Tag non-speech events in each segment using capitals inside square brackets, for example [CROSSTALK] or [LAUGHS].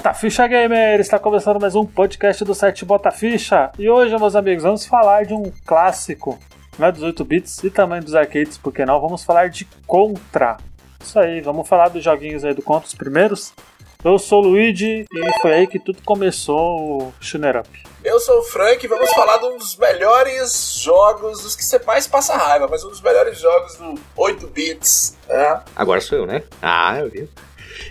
Bota Ficha Gamer! Está começando mais um podcast do site Bota Ficha. E hoje, meus amigos, vamos falar de um clássico né, dos 8 bits e também dos arcades, porque não? Vamos falar de Contra. Isso aí, vamos falar dos joguinhos aí do Contra, os primeiros. Eu sou o Luigi e foi aí que tudo começou o Shooter Up. Eu sou o Frank e vamos falar de um dos melhores jogos, dos que você mais passa raiva, mas um dos melhores jogos do 8 bits. Né? Agora sou eu, né? Ah, eu vi.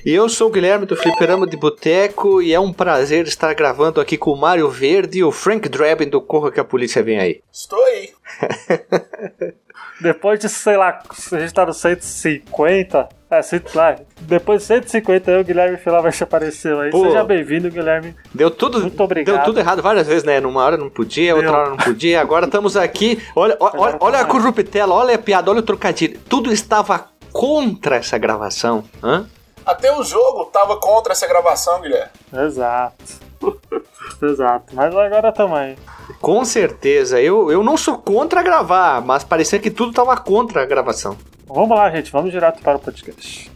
E eu sou o Guilherme do Fliperama de Boteco e é um prazer estar gravando aqui com o Mário Verde e o Frank Drabin do Corra que a Polícia Vem Aí. Estou aí. [LAUGHS] Depois de, sei lá, a gente tá no 150. É, sei lá. Depois de 150, o Guilherme Filavert apareceu aí. Pô. Seja bem-vindo, Guilherme. Deu tudo, Muito obrigado. deu tudo errado várias vezes, né? Numa hora não podia, outra Deu. hora não podia. Agora estamos aqui. Olha, olha, olha a corruptela, olha a piada, olha o trocadilho. Tudo estava contra essa gravação. Hã? Até o jogo tava contra essa gravação, Guilherme. Exato. [LAUGHS] Exato. Mas agora também. Com certeza. Eu, eu não sou contra gravar, mas parecia que tudo estava contra a gravação. Vamos lá, gente. Vamos direto para o podcast.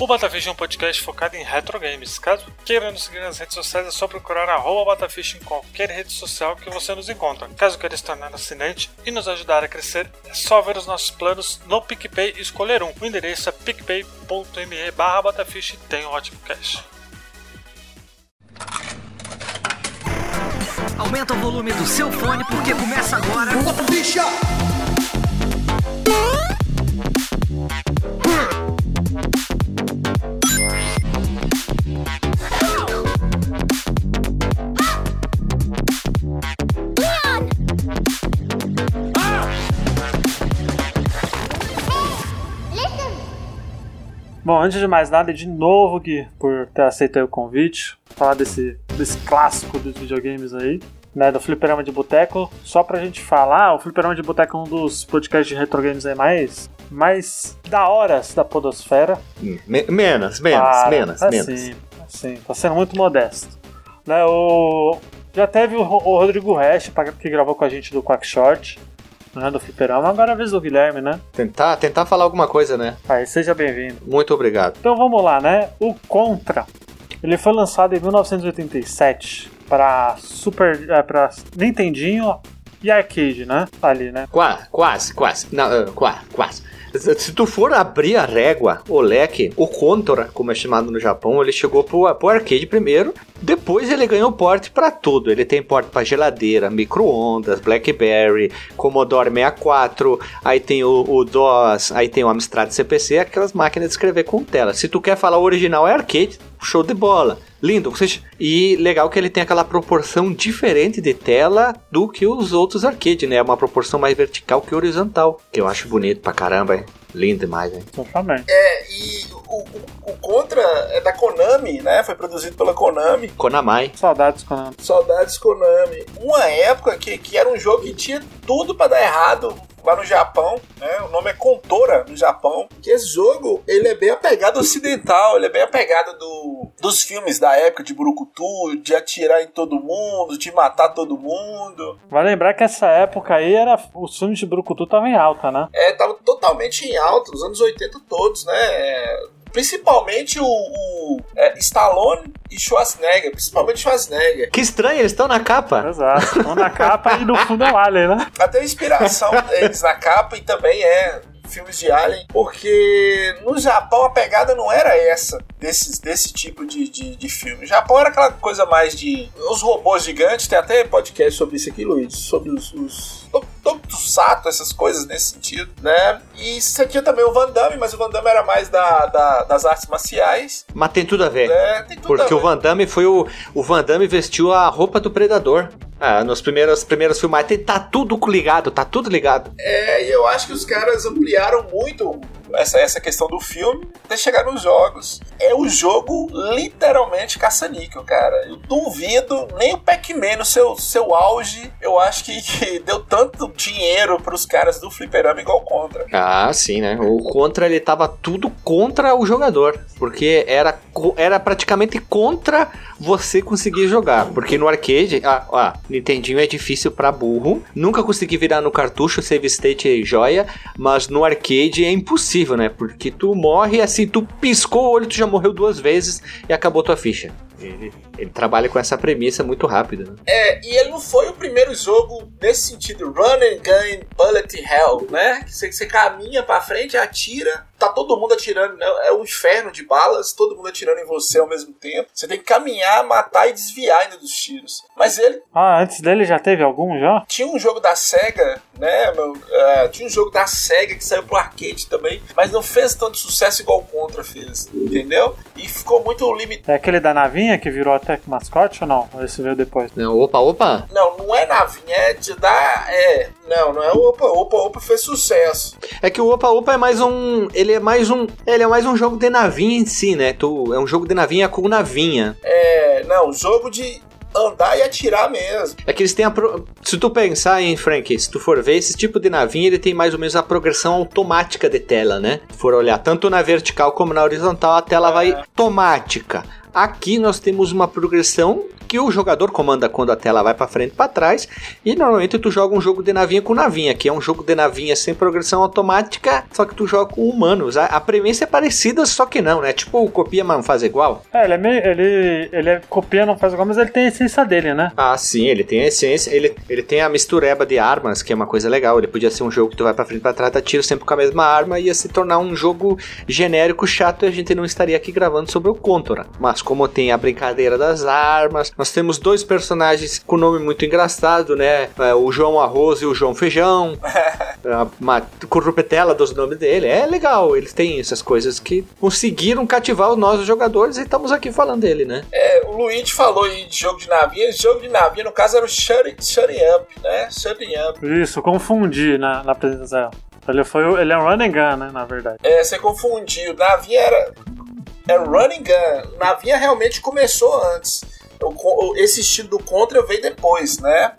O Batafish é um podcast focado em retro games. Caso queira nos seguir nas redes sociais, é só procurar arroba Batafish em qualquer rede social que você nos encontra. Caso queira se tornar assinante e nos ajudar a crescer, é só ver os nossos planos no PicPay e escolher um. O endereço é picpay.me barra Batafish e tem um ótimo cash. Aumenta o volume do seu fone porque começa agora. Bom, antes de mais nada, de novo, Gui, por ter aceito o convite, falar desse, desse clássico dos videogames aí, né, do Fliperama de Boteco. Só pra gente falar, o Fliperama de Boteco é um dos podcasts de retro games aí mais, mais da horas da podosfera. Me- menos, menos, Para, menos, assim, menos. Assim, tá sendo muito modesto. Né, o, já teve o, o Rodrigo Resch, pra- que gravou com a gente do Quack Short, né, do Fliperama. Agora é a vez do Guilherme, né? Tentar, tentar falar alguma coisa, né? Aí, seja bem-vindo. Muito obrigado. Então vamos lá, né? O Contra, ele foi lançado em 1987 para Super, é, para Nintendinho e arcade, né? Ali, né? Quase, quase, quase. Não, ah, quase, quase. Se tu for abrir a régua, o leque, o Contra, como é chamado no Japão, ele chegou pro, pro arcade primeiro, depois ele ganhou porte pra tudo. Ele tem porte pra geladeira, micro-ondas, Blackberry, Commodore 64, aí tem o, o DOS, aí tem o Amstrad CPC, aquelas máquinas de escrever com tela. Se tu quer falar o original é arcade, show de bola. Lindo, vocês... e legal que ele tem aquela proporção diferente de tela do que os outros arcade, né? Uma proporção mais vertical que horizontal, que eu acho bonito pra caramba, hein? Lindo demais, hein? Exatamente. É, e o, o, o Contra é da Konami, né? Foi produzido pela Konami. Konamai. Saudades quando Saudades Konami. Uma época que, que era um jogo que tinha tudo pra dar errado lá no Japão, né? O nome é Contora no Japão. Que esse jogo, ele é bem apegado ao ocidental, ele é bem apegado do, dos filmes da época de Burukutu, de atirar em todo mundo, de matar todo mundo. Vai lembrar que essa época aí era os filmes de Brucutu estavam em alta, né? É, tava totalmente em alta, os anos 80 todos, né? É, Principalmente o, o é, Stallone e Schwarzenegger, principalmente Schwarzenegger. Que estranho, eles estão na capa. Exato. Um na capa e no fundo é o Alien, né? Até a inspiração [LAUGHS] deles na capa e também é filmes de Alien, porque no Japão a pegada não era essa, desses, desse tipo de, de, de filme. O Japão era aquela coisa mais de. Os robôs gigantes, tem até podcast sobre isso aqui, Luiz, sobre os. os to- Tokusatsu, essas coisas nesse sentido, né? E você tinha também o Van Damme, mas o Van Damme era mais da, da- das artes marciais, Mas tem tudo a ver. Tem tudo Porque a ver. o Van Damme foi o. O Van Damme vestiu a roupa do Predador. Ah, nos primeiros, primeiros filmagens tá tudo ligado, tá tudo ligado. É, e eu acho que os caras ampliaram muito essa, essa questão do filme até chegar nos jogos. É o jogo literalmente caça-níquel, cara. Eu duvido, nem o Pac-Man no seu, seu auge, eu acho que, que deu tanto dinheiro pros caras do fliperama igual contra. Ah, sim, né? O contra ele tava tudo contra o jogador, porque era, era praticamente contra você conseguir jogar, porque no arcade, ah, ah, Nintendinho é difícil pra burro, nunca consegui virar no cartucho save state joia, mas no arcade é impossível impossível, né? Porque tu morre assim, tu piscou o olho, tu já morreu duas vezes e acabou tua ficha. Ele, ele trabalha com essa premissa muito rápido, né? É, e ele não foi o primeiro jogo nesse sentido, run and gun, bullet hell, né? Que você, você caminha pra frente, atira, tá todo mundo atirando, né? é um inferno de balas, todo mundo atirando em você ao mesmo tempo. Você tem que caminhar, matar e desviar ainda dos tiros. Mas ele Ah, antes dele já teve algum já? tinha um jogo da SEGA, né? meu, é, tinha um jogo da SEGA que saiu pro arcade também, mas não fez tanto sucesso igual o Contra fez, entendeu? E ficou muito limitado. É aquele da navinha que virou até mascote ou não? Ou Esse veio depois. Não, opa, opa! Não, não é navinha, é de dar. É. Não, não é o Opa Opa. Opa fez sucesso. É que o Opa Opa é mais um. Ele é mais um. Ele é mais um jogo de navinha em si, né? Tu, é um jogo de navinha com navinha. É. Não, jogo de andar e atirar mesmo. É que eles têm a. Pro... Se tu pensar em Frank, se tu for ver, esse tipo de navinha ele tem mais ou menos a progressão automática de tela, né? Se for olhar tanto na vertical como na horizontal, a tela vai automática. Aqui nós temos uma progressão que o jogador comanda quando a tela vai para frente e para trás, e normalmente tu joga um jogo de navinha com navinha, que é um jogo de navinha sem progressão automática, só que tu joga com humanos. A, a premissa é parecida, só que não, né? Tipo, copia, mas não faz igual. É, ele é meio. Ele, ele é, copia, não faz igual, mas ele tem a essência dele, né? Ah, sim, ele tem a essência, ele, ele tem a mistureba de armas, que é uma coisa legal. Ele podia ser um jogo que tu vai pra frente e pra trás, dá tiro sempre com a mesma arma, ia se tornar um jogo genérico, chato, e a gente não estaria aqui gravando sobre o Contra. Mas como tem a brincadeira das armas, nós temos dois personagens com nome muito engraçado, né? É, O João Arroz e o João Feijão. [LAUGHS] É uma corrupetela dos nomes dele. É legal, eles têm essas coisas que conseguiram cativar os nossos jogadores e estamos aqui falando dele, né? É, o Luigi falou aí de jogo de navinha. Jogo de navinha, no caso, era o Shutting, Up, né? Shutting Up. Isso, confundi na, na apresentação. Ele, foi, ele é um run and gun, né? Na verdade. É, você confundiu. Navinha era. Era running gun. Navinha realmente começou antes. Esse estilo do Contra veio depois, né?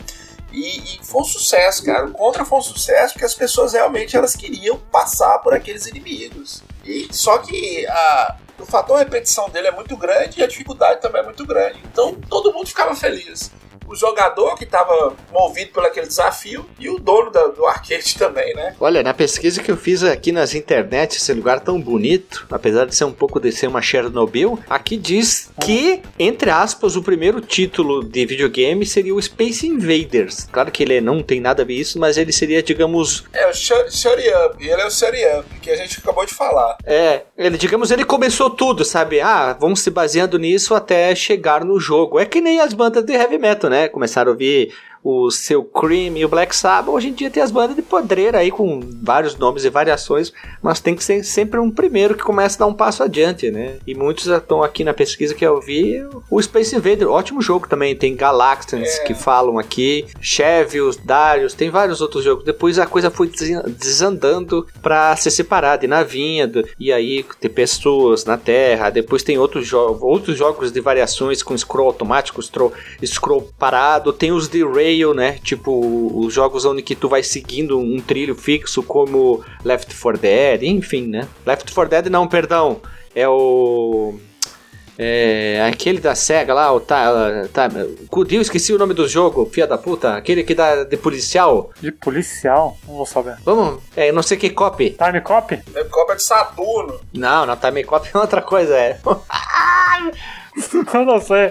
E, e foi um sucesso, cara. O Contra foi um sucesso porque as pessoas realmente elas queriam passar por aqueles inimigos. E só que a, o fator repetição dele é muito grande e a dificuldade também é muito grande. Então todo mundo ficava feliz. O jogador que estava movido por aquele desafio e o dono da- do arcade [LAUGHS] também, né? Olha, na pesquisa que eu fiz aqui nas internet, esse lugar tão bonito, apesar de ser um pouco de ser uma Chernobyl, aqui diz que, entre aspas, o primeiro título de videogame seria o Space Invaders. Claro que ele não tem nada a ver isso, mas ele seria, digamos, É o It Up. Ele é o Shut It Up, que a gente acabou de falar. é, ele, digamos, ele começou tudo, sabe? Ah, vamos se baseando nisso até chegar no jogo. É que nem as bandas de heavy metal, né? Começaram a ouvir o seu Cream e o Black Sabbath. Hoje em dia tem as bandas de podreira aí com vários nomes e variações, mas tem que ser sempre um primeiro que começa a dar um passo adiante, né? E muitos já estão aqui na pesquisa que eu vi. O Space Invader, ótimo jogo também. Tem Galaxians que falam aqui, Chevios, Darius, tem vários outros jogos. Depois a coisa foi desandando pra se separar de navinha, e aí ter pessoas na Terra. Depois tem outros, jo outros jogos de variações com scroll automático, scroll, scroll parado. Tem os de rail, né? Tipo os jogos onde que tu vai seguindo um trilho fixo, como Left 4 Dead, enfim, né? Left 4 Dead não, perdão. É o. É, aquele da SEGA lá, o tá, tá, Deus, esqueci o nome do jogo, filha da puta, aquele que dá de policial. De policial? Não vou saber. Vamos, é, eu não sei que copy. Time Cop? É Copa de Saturno. Não, não, Time Copy é outra coisa, é. [LAUGHS] [LAUGHS] Eu não sei.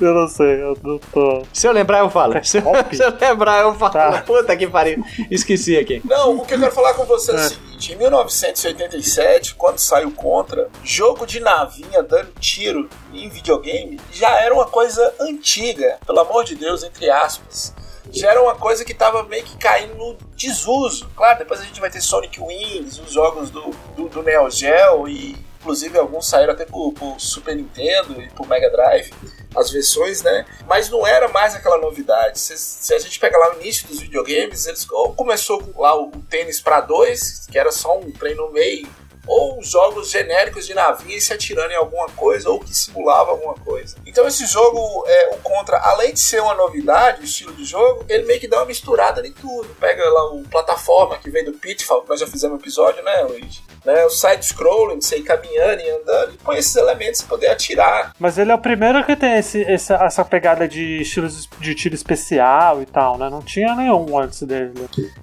Eu não sei, eu não tô. Se eu lembrar, eu falo. [LAUGHS] Se, Copy? [LAUGHS] se eu lembrar, eu falo. Tá. Puta que pariu. Esqueci aqui. Não, o que eu quero falar com você é, o É. seguinte: em 1987, quando saiu Contra, jogo de navinha dando tiro em videogame já era uma coisa antiga, pelo amor de Deus, entre aspas. Já era uma coisa que tava meio que caindo no desuso. Claro, depois a gente vai ter Sonic Wings, os jogos do, do, do Neo Geo e inclusive alguns saíram até pro, pro Super Nintendo e pro Mega Drive as versões, né? Mas não era mais aquela novidade. Se, se a gente pegar lá o início dos videogames, eles ou começou com lá o tênis para dois, que era só um trem no meio, ou jogos genéricos de navio se atirando em alguma coisa ou que simulava alguma coisa. Então esse jogo, é, o Contra, além de ser uma novidade, o estilo de jogo, ele meio que dá uma misturada em tudo. Pega lá o plataforma que veio do Pitfall, que nós já fizemos um episódio, né, Luiz? Né, o side-scrolling, você ir caminhando e andando, e com esses elementos você poder atirar. Mas ele é o primeiro que tem esse, essa, essa pegada de estilos de tiro especial e tal, né? Não tinha nenhum antes dele.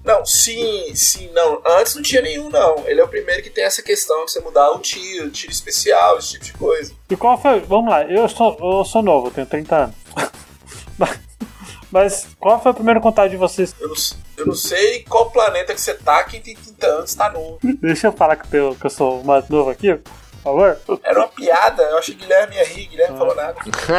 Não, sim, sim, não. Antes não tinha nenhum, não. Ele é o primeiro que tem essa questão de você mudar o tiro, tiro especial, esse tipo de coisa. E qual foi? Vamos lá, eu sou, eu sou novo, eu tenho 30 anos. [LAUGHS] Mas qual foi o primeiro contato de vocês? Eu não, eu não sei qual planeta que você tá, quem tem 30 anos tá novo. Deixa eu falar que eu, que eu sou mais novo aqui, por favor. Era uma piada, eu achei que Guilherme ia rir, Guilherme não falou nada.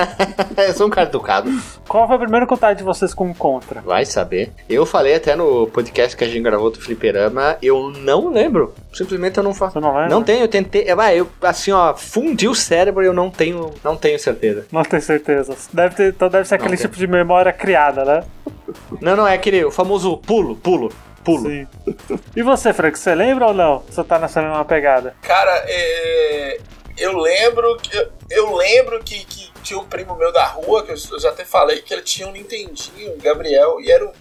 [LAUGHS] eu sou um cara educado. Qual foi o primeiro contato de vocês com o Contra? Vai saber. Eu falei até no podcast que a gente gravou do Fliperama, eu não lembro. Simplesmente eu não faço. Você não lembra? Não tenho, eu tentei. Ah, eu, assim, ó, fundi o cérebro e eu não tenho, não tenho certeza. Não tenho certeza. Deve ter, então deve ser aquele tipo de memória criada, né? Não, não, é aquele o famoso pulo, pulo. Pulo. Sim. E você, Frank, você lembra ou não? Você tá nessa mesma pegada? Cara, é... eu lembro que. Eu, eu lembro que, que, tinha um primo meu da rua, que eu, eu já até falei, que ele tinha um Nintendinho, Gabriel, e era um.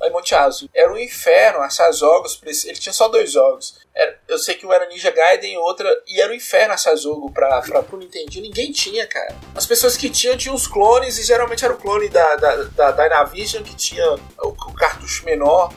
Aí, Monte Azul. Era um inferno achar jogos. Ele tinha só dois jogos. Era, eu sei que um era Ninja Gaiden e outra. E era um inferno achar jogo pra, pra, pro Nintendo. Ninguém tinha, cara. As pessoas que tinham, tinham os clones. E geralmente era o clone da, da, da Dynavision, que tinha o, o cartucho menor.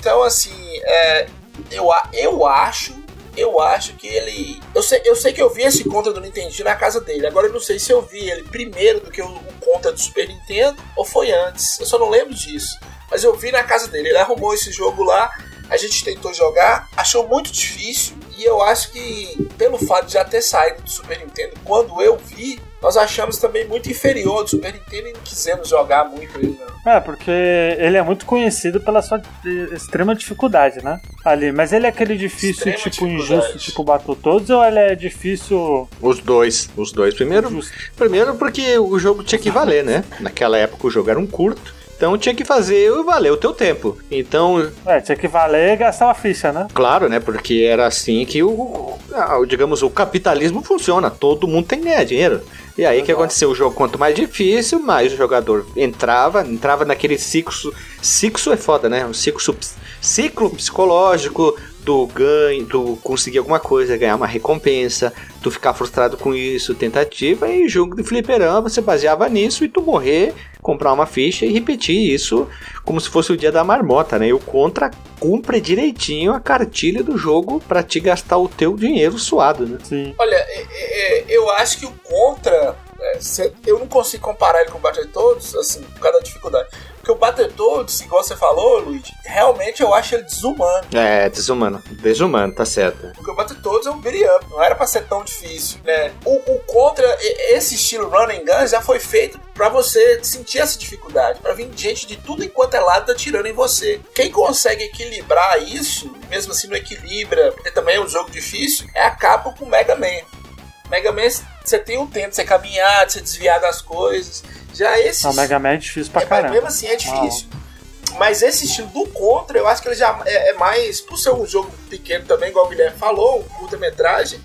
Então, assim, é, eu, eu acho. Eu acho que ele. Eu sei, eu sei que eu vi esse contra do Nintendo na casa dele. Agora eu não sei se eu vi ele primeiro do que o, o contra do Super Nintendo ou foi antes. Eu só não lembro disso. Mas eu vi na casa dele. Ele arrumou esse jogo lá. A gente tentou jogar, achou muito difícil. E eu acho que, pelo fato de já ter saído do Super Nintendo, quando eu vi, nós achamos também muito inferior do Super Nintendo e não quisemos jogar muito ele, não. É, porque ele é muito conhecido pela sua extrema dificuldade, né? Ali, mas ele é aquele difícil, extrema tipo injusto, tipo Battletoads, ou ele é difícil. Os dois. Os dois. Primeiro, primeiro porque o jogo tinha que valer, né? Naquela época o jogo era um curto. Então tinha que fazer valer o teu tempo. Então. É, tinha que valer e gastar uma ficha, né? Claro, né? Porque era assim que o, digamos, o capitalismo funciona. Todo mundo tem que ganhar dinheiro. E aí o que aconteceu? O jogo, quanto mais difícil, mais o jogador entrava, entrava naquele ciclo. Ciclo é foda, né? Um ciclo, ciclo psicológico do ganho, do conseguir alguma coisa, ganhar uma recompensa, tu ficar frustrado com isso, tentativa, e jogo de fliperama você baseava nisso e tu morrer, comprar uma ficha e repetir isso como se fosse o dia da marmota, né? E o Contra cumpre direitinho a cartilha do jogo para te gastar o teu dinheiro suado, né? Sim. Olha, é, é, eu acho que o Contra é, eu não consigo comparar ele com o Battletoads, assim, por causa da dificuldade. Porque o Battletoads, igual você falou, Luigi, realmente eu acho ele desumano. É, desumano. Desumano, tá certo. Porque o Battletoads é um beat up, não era pra ser tão difícil, né? O, o contra, esse estilo run and gun já foi feito para você sentir essa dificuldade, para vir gente de tudo enquanto é lado atirando em você. Quem consegue equilibrar isso, mesmo assim não equilibra, porque também é um jogo difícil, é a capa com o Mega Man. Mega Man, você tem um tempo de você caminhar, de você desviar das coisas. Já esse. O Mega Man é difícil pra é, caramba. Mesmo assim é difícil. Mas esse estilo do Contra, eu acho que ele já é, é, mais. Por ser um jogo pequeno também, igual o Guilherme falou, um curta-metragem,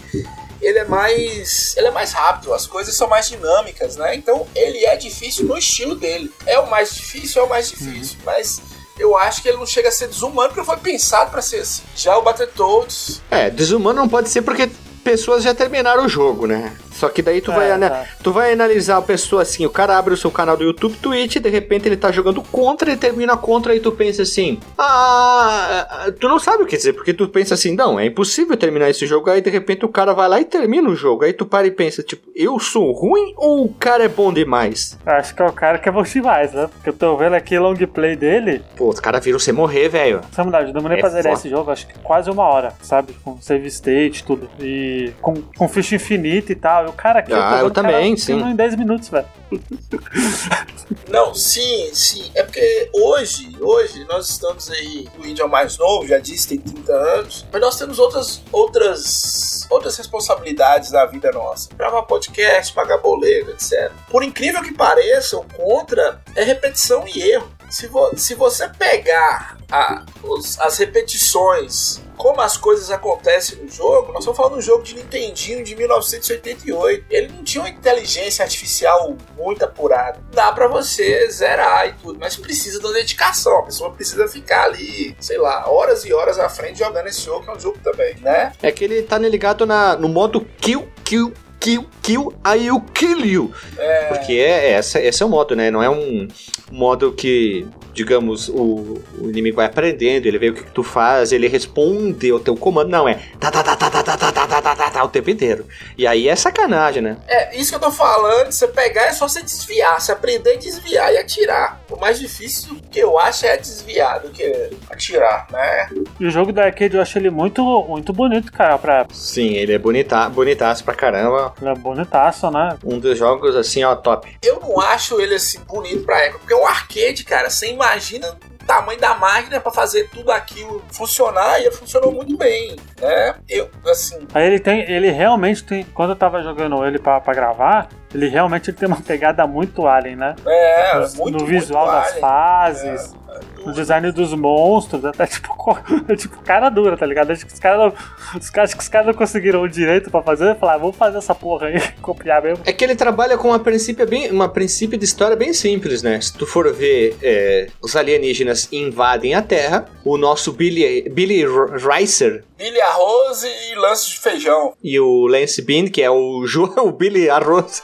ele é mais. Ele é mais rápido, as coisas são mais dinâmicas, né? Então ele é difícil no estilo dele. É o mais difícil, é o mais difícil. Uhum. Mas eu acho que ele não chega a ser desumano porque foi pensado para ser assim. Já o Battletoads. É, desumano não pode ser porque pessoas já terminaram o jogo, né? Só que daí tu, é, vai, tá. tu vai analisar a pessoa assim, o cara abre o seu canal do YouTube, Twitch, de repente ele tá jogando contra, ele termina contra e tu pensa assim, ah, tu não sabe o que dizer, porque tu pensa assim, não, é impossível terminar esse jogo, aí de repente o cara vai lá e termina o jogo, aí tu para e pensa, tipo, eu sou ruim ou o cara é bom demais? Acho que é o cara que é bom demais, né? Porque eu tô vendo aqui long play dele. Pô, os caras viram você morrer, velho. Sabe, eu demorei é pra zerar esse jogo, acho que quase uma hora, sabe? Com save state, tudo. E com, com ficha infinita e tal. O cara aqui. Ah, eu, eu também, sim. em 10 minutos, velho. [LAUGHS] Não, sim, sim. É porque hoje, hoje, nós estamos aí. O índio é o mais novo, já disse, tem 30 anos. Mas nós temos outras, outras, outras responsabilidades na vida nossa. Gravar podcast, pagar boleto, etc. Por incrível que pareça, o contra é repetição e erro. Se, vo se você pegar a, os, as repetições, como as coisas acontecem no jogo, nós estamos falando de um jogo de Nintendinho de 1988. Ele não tinha uma inteligência artificial muito apurada. Dá para você zerar e tudo, mas precisa de uma dedicação. A pessoa precisa ficar ali, sei lá, horas e horas à frente jogando esse jogo, que é um jogo também, né? É que ele tá ligado na, no modo kill, kill, kill, kill, I will kill you. É... Porque é, essa, esse é o modo, né? Não é um modo que, digamos, o, o inimigo vai aprendendo, ele vê o que, que tu faz, ele responde ao teu comando. Não, é tá, tá, tá, tá, tá, tá, tá, tá, tá, tá, tá, o tempo inteiro. E aí é sacanagem, né? É, isso que eu tô falando, você pegar é só você desviar, você aprender a desviar e atirar. O mais difícil que eu acho é desviar do que atirar, né? E o jogo da arcade eu acho ele muito, muito bonito, cara, pra... Sim, ele é bonita, bonitaço pra caramba. Ele é bonitaço, né? Um dos jogos, assim, ó, top. Eu não acho ele, assim, bonito pra época, porque o arcade, cara, você imagina tamanho da máquina pra fazer tudo aquilo funcionar e ele funcionou muito bem, né? Eu, assim... Aí ele tem, ele realmente tem, quando eu tava jogando ele pra, pra gravar, ele realmente tem uma pegada muito alien, né? É, no, muito, no visual muito das alien. fases, É, no design dos monstros, até tipo, [LAUGHS] é tipo cara dura, tá ligado? Acho que os caras não, os acho que os caras não conseguiram o direito pra fazer, falaram, vamos fazer essa porra aí, [LAUGHS] copiar mesmo. É que ele trabalha com uma princípio, bem, uma princípio de história bem simples, né? Se tu for ver, é, os alienígenas invadem a Terra, o nosso Billy, Billy Ricer Milho, arroz e lance de feijão. e o Lance Bean, que é o, Ju, [LAUGHS] o Billy Arroz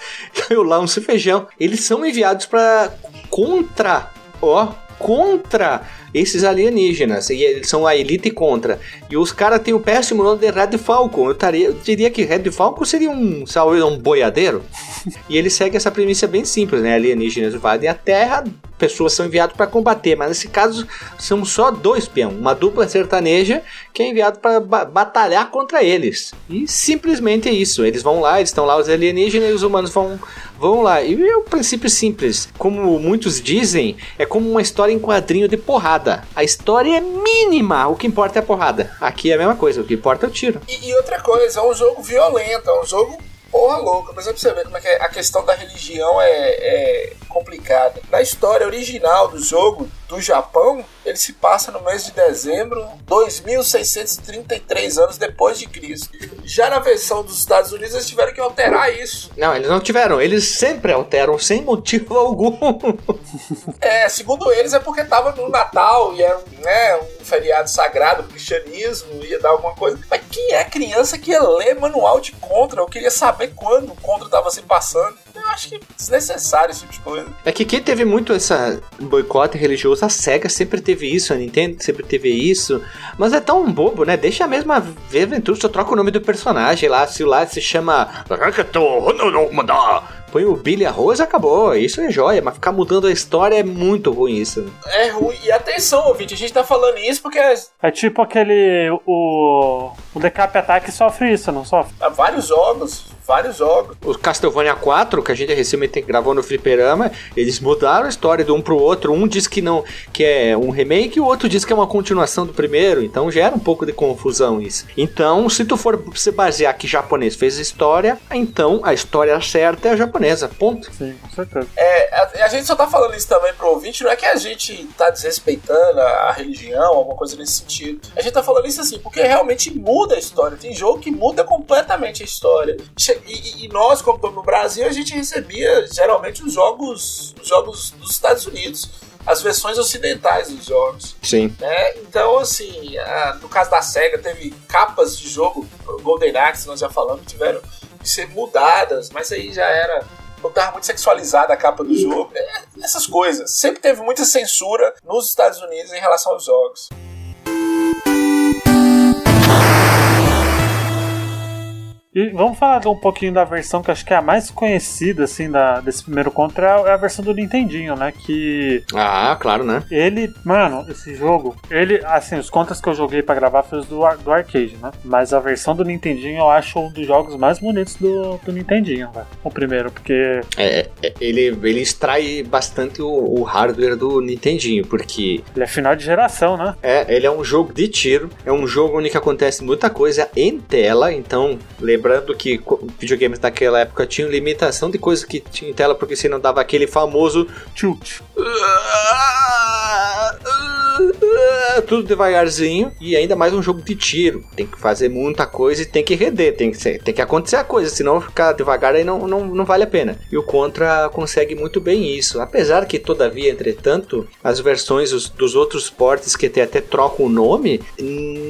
e o Lance Feijão, eles são enviados para contra, ó, contra esses alienígenas. E eles são a elite contra. E os caras têm o péssimo nome de Red Falcon. Eu, taria, eu diria que Red Falcon seria um, um boiadeiro. [LAUGHS] e ele segue essa premissa bem simples, né? Alienígenas invadem a Terra, pessoas são enviadas para combater. Mas nesse caso são só dois peão, uma dupla sertaneja que é enviado para ba batalhar contra eles. E simplesmente é isso. Eles vão lá, eles estão lá os alienígenas e os humanos vão vão lá. E é o princípio simples. Como muitos dizem, é como uma história em quadrinho de porrada. A história é mínima, o que importa é a porrada. Aqui é a mesma coisa, o que importa é o tiro. E, e outra coisa, é um jogo violento, é um jogo porra louca. Por exemplo, pra você ver como é que é- a questão da religião é, é complicada. Na história original do jogo, do Japão, ele se passa no mês de dezembro, 2633 anos depois de Cristo. Já na versão dos Estados Unidos, eles tiveram que alterar isso. Não, eles não tiveram, eles sempre alteram sem motivo algum. [LAUGHS] É, segundo eles, é porque tava no Natal e era um, né, um feriado sagrado cristianismo, ia dar alguma coisa. Mas quem é criança que ia ler manual de Contra? Eu queria saber quando o Contra tava se passando. Eu acho que é desnecessário esse tipo de coisa. É que quem teve muito essa boicote religioso, a SEGA sempre teve isso, a Nintendo sempre teve isso. Mas é tão bobo, né? Deixa a mesma aventura, só troca o nome do personagem lá. Se lá se chama. Põe o Billy Arroz acabou. Isso é joia, mas ficar mudando a história é muito ruim isso. É ruim. E atenção, ouvinte, a gente tá falando isso porque É tipo aquele. O. O Decap Attack sofre isso, não sofre? há vários jogos, vários jogos. O Castlevania 4, que a gente recentemente gravou no Fliperama, eles mudaram a história de um pro outro. Um diz que não que é um remake e o outro diz que é uma continuação do primeiro. Então gera um pouco de confusão isso. Então, se tu for se basear que japonês fez a história, então a história certa é a japonesa. Ponto. Sim, com certeza. É, a, a gente só tá falando isso também pro ouvinte, não é que a gente tá desrespeitando a, a religião, alguma coisa nesse sentido. A gente tá falando isso assim, porque realmente muda a história. Tem jogo que muda completamente a história. Che- E, e- nós, como estamos no Brasil, a gente recebia geralmente os jogos, os jogos dos Estados Unidos. As versões ocidentais dos jogos. Sim. né? Então, assim, a- no caso da SEGA, teve capas de jogo, Golden Axe, nós já falamos, tiveram que ser mudadas, mas aí já era. Não tava muito sexualizada a capa do jogo. É, essas coisas. Sempre teve muita censura nos Estados Unidos em relação aos jogos. E vamos falar um pouquinho da versão que acho que é a mais conhecida, assim, da, desse primeiro contra, é a versão do Nintendinho, né? Que Ah, claro, né? ele, mano, esse jogo, ele, assim, os contras que eu joguei pra gravar foi os do, do arcade, né? Mas a versão do Nintendinho eu acho um dos jogos mais bonitos do, do Nintendinho, velho. O primeiro, porque É, é, ele, ele extrai bastante o, o hardware do Nintendinho, porque ele é final de geração, né? É, ele é um jogo de tiro, é um jogo onde acontece muita coisa em tela, então lembrando que videogames daquela época tinham limitação de coisa que tinha em tela porque você não dava aquele famoso Tilt. tudo devagarzinho e ainda mais um jogo de tiro. Tem que fazer muita coisa e tem que render, tem que, ser, tem que acontecer a coisa, senão ficar devagar aí não, não, não vale a pena. E o Contra consegue muito bem isso. Apesar que, todavia, entretanto, as versões os, dos outros portes que até, até trocam o nome,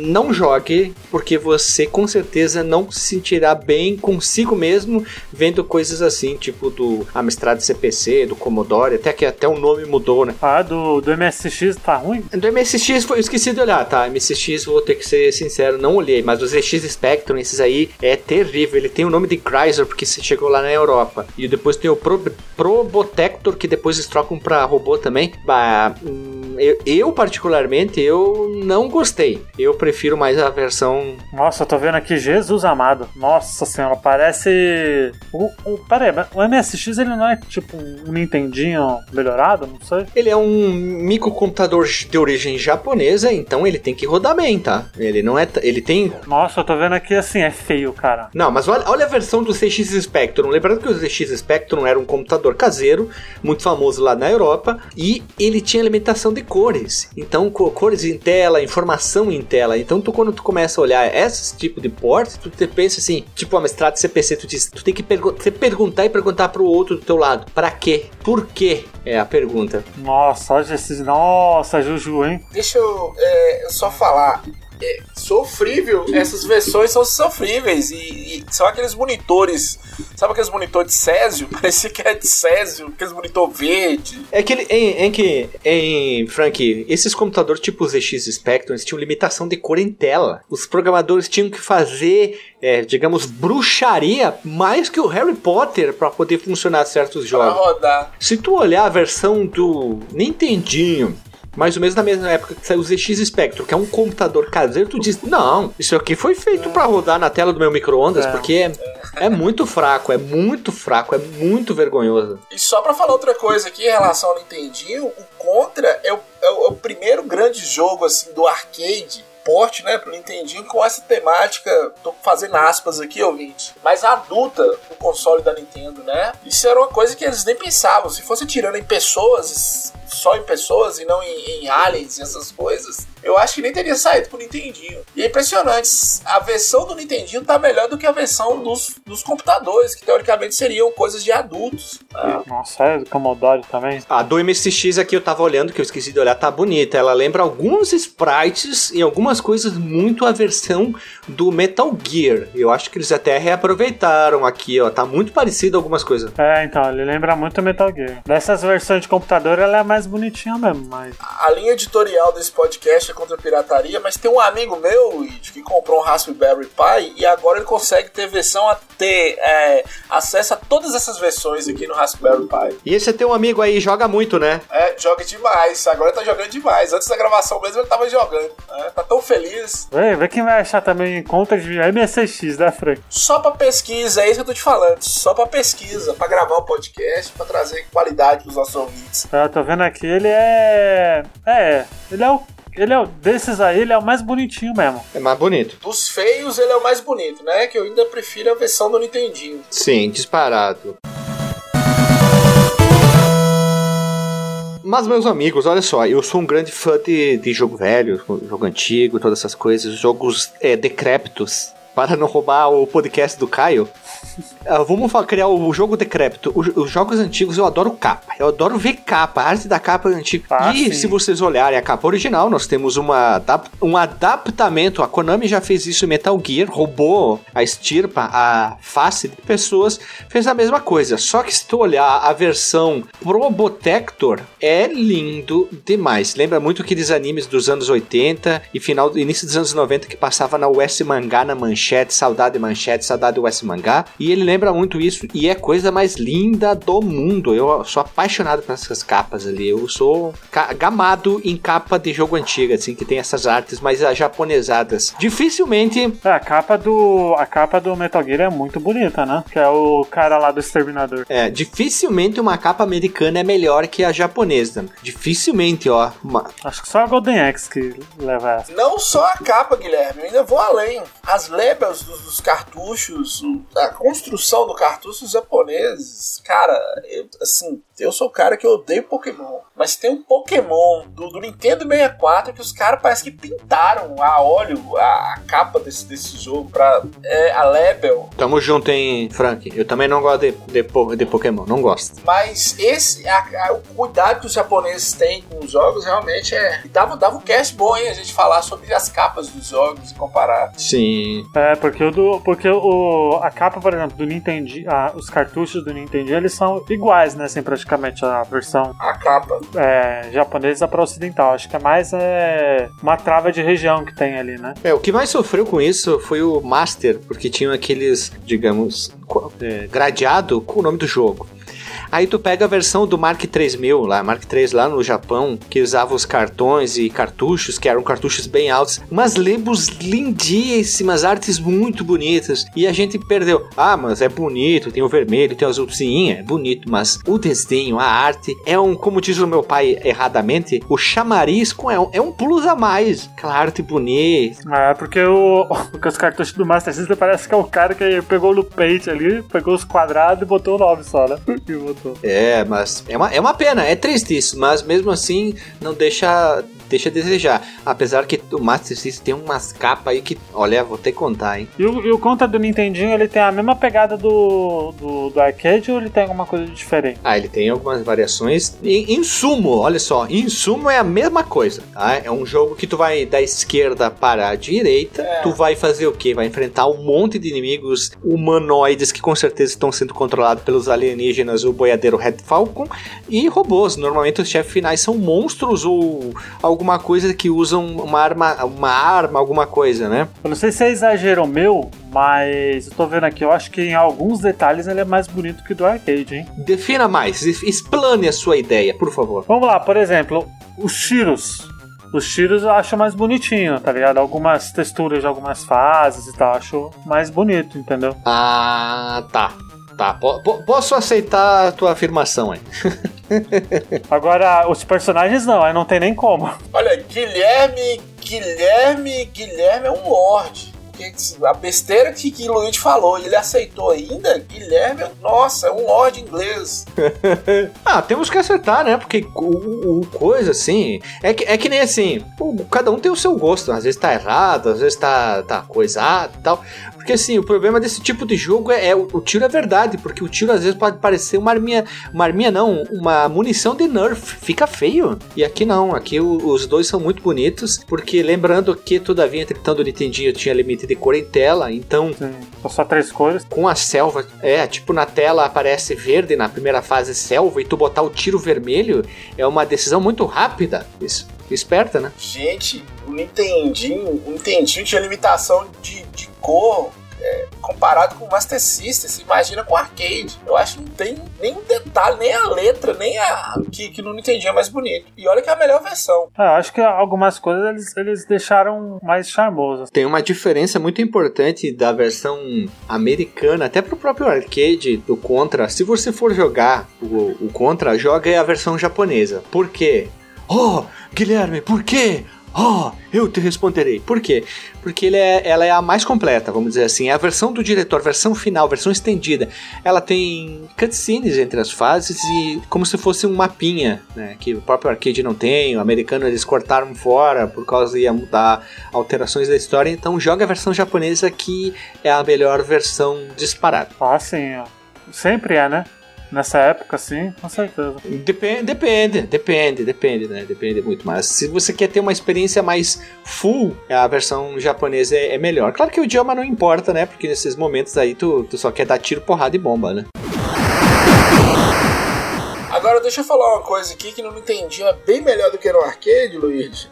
não jogue, porque você com certeza não se sentirá bem consigo mesmo vendo coisas assim, tipo do Amstrad CPC, do Commodore, até que até o nome mudou, né? Ah, do, do MSX tá ruim? Do MSX foi, eu esqueci de olhar, tá? MSX, vou ter que ser sincero, não olhei, mas os ZX Spectrum, esses aí, é terrível. Ele tem o nome de Chrysler, porque você chegou lá na Europa. E depois tem o Pro, Probotector, que depois eles trocam pra robô também. Bah, hum, eu, eu, particularmente, eu não gostei. Eu prefiro mais a versão. Nossa, eu tô vendo aqui Jesus amado. Nossa senhora, parece. O, o, pera aí, o MSX ele não é tipo um Nintendinho melhorado? Não sei. Ele é um microcomputador de origem japonesa, então ele tem que rodar bem, tá? Ele não é. Ele tem. Nossa, eu tô vendo aqui assim, é feio, cara. Não, mas olha, olha a versão do CX Spectrum. Lembrando que o CX Spectrum era um computador caseiro, muito famoso lá na Europa, e ele tinha alimentação de cores. Então, cores em tela, informação em tela. Então, tu, quando tu começa a olhar esse tipo de porte, tu te pensa assim, tipo a mestrado CPC, tu diz, tu tem que pergu perguntar e perguntar pro outro do teu lado. Para quê? Por quê? É a pergunta. Nossa, olha esses. Nossa, Juju, hein? Deixa eu é, só falar sofrível. Essas versões são sofríveis. E, e, são aqueles monitores. Sabe aqueles monitores de Césio? [LAUGHS] Parecia que era de Césio, aqueles monitor verde. É que, em, em, que, em Frank, esses computadores tipo ZX Spectrum tinham limitação de cor em tela. Os programadores tinham que fazer, é, digamos, bruxaria mais que o Harry Potter para poder funcionar certos jogos. Pra rodar. Se tu olhar a versão do Nintendinho mais ou menos na mesma época que saiu o ZX Spectrum, que é um computador caseiro, tu diz, não, isso aqui foi feito é. para rodar na tela do meu micro-ondas, é. porque é, é, muito fraco, é muito fraco, é muito vergonhoso. E só para falar outra coisa aqui em relação ao Nintendinho, o Contra é o, é o, é o primeiro grande jogo assim do arcade porte, né, pro Nintendinho com essa temática, tô fazendo aspas aqui, ouvinte, mas adulta no console da Nintendo, né? Isso era uma coisa que eles nem pensavam. Se fosse tirando em pessoas, só em pessoas e não em, em aliens e essas coisas, eu acho que nem teria saído pro Nintendinho. E é impressionante, a versão do Nintendinho tá melhor do que a versão dos, dos computadores, que teoricamente seriam coisas de adultos. Né? Nossa, é do Commodore também. A do MSX aqui eu tava olhando, que eu esqueci de olhar, tá bonita. Ela lembra alguns sprites e algumas coisas muito a versão do Metal Gear. Eu acho que eles até reaproveitaram aqui, ó. Tá muito parecido algumas coisas. É, então, ele lembra muito Metal Gear. Dessas versões de computador, ela é mais bonitinha mesmo, mas... A linha editorial desse podcast contra a pirataria, mas tem um amigo meu, Luigi, que comprou um Raspberry Pi e agora ele consegue ter versão a ter é, acesso a todas essas versões aqui no Raspberry Pi. E esse é teu amigo aí, joga muito, né? É, joga demais. Agora ele tá jogando demais. Antes da gravação mesmo ele tava jogando. Né? Tá tão feliz. Vê, vê quem vai achar também conta de MSX, né, Frank? Só pra pesquisa, é isso que eu tô te falando. Só pra pesquisa, pra gravar o um podcast, pra trazer qualidade pros nossos ouvintes. Eu tô vendo aqui, ele é. É, ele é o ele é o, desses aí, ele é o mais bonitinho mesmo. É mais bonito. Dos feios, ele é o mais bonito, né? Que eu ainda prefiro a versão do Nintendinho. Sim, disparado. Mas, meus amigos, olha só, eu sou um grande fã de, de jogo velho, jogo antigo, todas essas coisas, jogos é, decrépitos. Para não roubar o podcast do Caio, Uh, vamos criar o jogo decrépito. Os, os, jogos antigos eu adoro capa. Eu adoro ver capa. A arte da capa é antiga. Ah, e sim. se vocês olharem a capa original, nós temos uma, um adaptamento. A Konami já fez isso em Metal Gear. Roubou a estirpa, a face de pessoas. Fez a mesma coisa. Só que se tu olhar a versão Probotector, é lindo demais. Lembra muito aqueles animes dos anos 80 e final início dos anos 90 que passava na US Mangá na manchete. Saudade manchete, saudade US Mangá. E ele lembra muito isso e é coisa mais linda do mundo. Eu sou apaixonado por essas capas ali. Eu sou gamado em capa de jogo antigo, assim, que tem essas artes mais japonesadas. Dificilmente. É, a capa do. A capa do Metal Gear é muito bonita, né? Que é o cara lá do Exterminador. É, dificilmente uma capa americana é melhor que a japonesa. Dificilmente, ó. Uma... Acho que só a Golden Axe que leva essa. Não só a capa, Guilherme, eu ainda vou além. As dos, dos cartuchos, a construção do cartucho japoneses, cara, eu, assim, Eu sou o cara que odeio Pokémon. Mas tem um Pokémon do, do Nintendo 64 que os caras parece que pintaram a óleo a, a, capa desse, desse jogo pra é, a Lebel. Tamo junto, hein, Frank? Eu também não gosto de, de, de Pokémon, não gosto. Mas esse, a, a, o cuidado que os japoneses têm com os jogos realmente é. Dava, dava um cast bom, hein? A gente falar sobre as capas dos jogos e comparar. Sim. É, porque o do, porque o, a capa, por exemplo, do Nintendo, a, os cartuchos do Nintendo, eles são iguais, né? Assim, praticamente a versão. A capa. É, japonesa para ocidental. Acho que é mais é, uma trava de região que tem ali, né? É, o que mais sofreu com isso foi o Master, porque tinham aqueles, digamos, é, gradeado com o nome do jogo. Aí tu pega a versão do Mark 3000 lá, Mark 3 lá no Japão, que usava os cartões e cartuchos, que eram cartuchos bem altos, umas lebos lindíssimas, artes muito bonitas, e a gente perdeu. Ah, mas é bonito, tem o vermelho, tem o azul, sim, é bonito, mas o desenho, a arte, é um, como diz o meu pai erradamente, o chamariz com, é, um, é um plus a mais. Aquela arte bonita. É, porque, o, [LAUGHS] porque os cartuchos do Master System parece que é o cara que pegou no Paint ali, pegou os quadrados e botou o nome só, né? [LAUGHS] É, mas é uma, é uma pena, é triste isso, mas mesmo assim não deixa deixa a desejar. Apesar que o Master System tem umas capas aí que, olha, vou ter que contar, hein? E o, e o conta do Nintendinho, ele tem a mesma pegada do, do, do, arcade ou ele tem alguma coisa diferente? Ah, ele tem algumas variações. Em, em sumo, olha só, em sumo é a mesma coisa, tá? É um jogo que tu vai da esquerda para a direita, é. tu vai fazer o quê? Vai enfrentar um monte de inimigos humanoides que com certeza estão sendo controlados pelos alienígenas, o boiadeiro Red Falcon, e robôs. Normalmente os chefes finais são monstros ou alguma coisa que usam uma arma, uma arma, alguma coisa, né? Eu não sei se é exagero meu, mas eu tô vendo aqui, eu acho que em alguns detalhes ele é mais bonito que o do arcade, hein? Defina mais, explane a sua ideia, por favor. Vamos lá, por exemplo, os tiros. Os tiros eu acho mais bonitinho, tá ligado? Algumas texturas de algumas fases e tal, acho mais bonito, entendeu? Ah, tá. Tá, po posso aceitar a tua afirmação aí. [LAUGHS] Agora, os personagens não, aí não tem nem como. Olha, Guilherme, Guilherme, Guilherme é um lord. A besteira que, que Luigi falou, ele aceitou ainda? Guilherme, nossa, é um lord inglês. [LAUGHS] ah, temos que acertar, né? Porque o, o, coisa assim. É que, é que nem assim, o, cada um tem o seu gosto. Às vezes tá errado, às vezes tá, tá coisado e tal. Porque assim, o problema desse tipo de jogo é, é o, o, tiro é verdade, porque o tiro às vezes pode parecer uma arminha, uma arminha não, uma munição de nerf, fica feio. E aqui não, aqui o, os dois são muito bonitos, porque lembrando que todavia entretanto o Nintendinho tinha limite de cor em tela, então Sim, só três cores. Com a selva, é, tipo na tela aparece verde na primeira fase selva e tu botar o tiro vermelho é uma decisão muito rápida. Isso esperta, né? Gente, o Nintendinho, o Nintendinho tinha limitação de, de cor é, comparado com o Master System, se imagina com o arcade. Eu acho que não tem nem um detalhe, nem a letra, nem a. que, que no Nintendo é mais bonito. E olha que é a melhor versão. É, acho que algumas coisas eles, eles deixaram mais charmosas. Tem uma diferença muito importante da versão americana, até pro próprio arcade do Contra. Se você for jogar o, o Contra, joga a versão japonesa. Por quê? Oh, Guilherme, por quê? Oh, eu te responderei. Por quê? Porque é, ela é a mais completa, vamos dizer assim. É a versão do diretor, versão final, versão estendida. Ela tem cutscenes entre as fases e como se fosse um mapinha, né? Que o próprio arcade não tem. O americano eles cortaram fora por causa de mudar alterações da história. Então joga a versão japonesa que é a melhor versão disparada. Ah, sim. Sempre é, né? Nessa época, sim, com certeza. Depende, depende, depende, depende, né? Depende muito. Mas se você quer ter uma experiência mais full, a versão japonesa é, é melhor. Claro que o idioma não importa, né? Porque nesses momentos aí tu, tu só quer dar tiro, porrada e bomba, né? Agora deixa eu falar uma coisa aqui que não entendi, é bem melhor do que no arcade, Luiz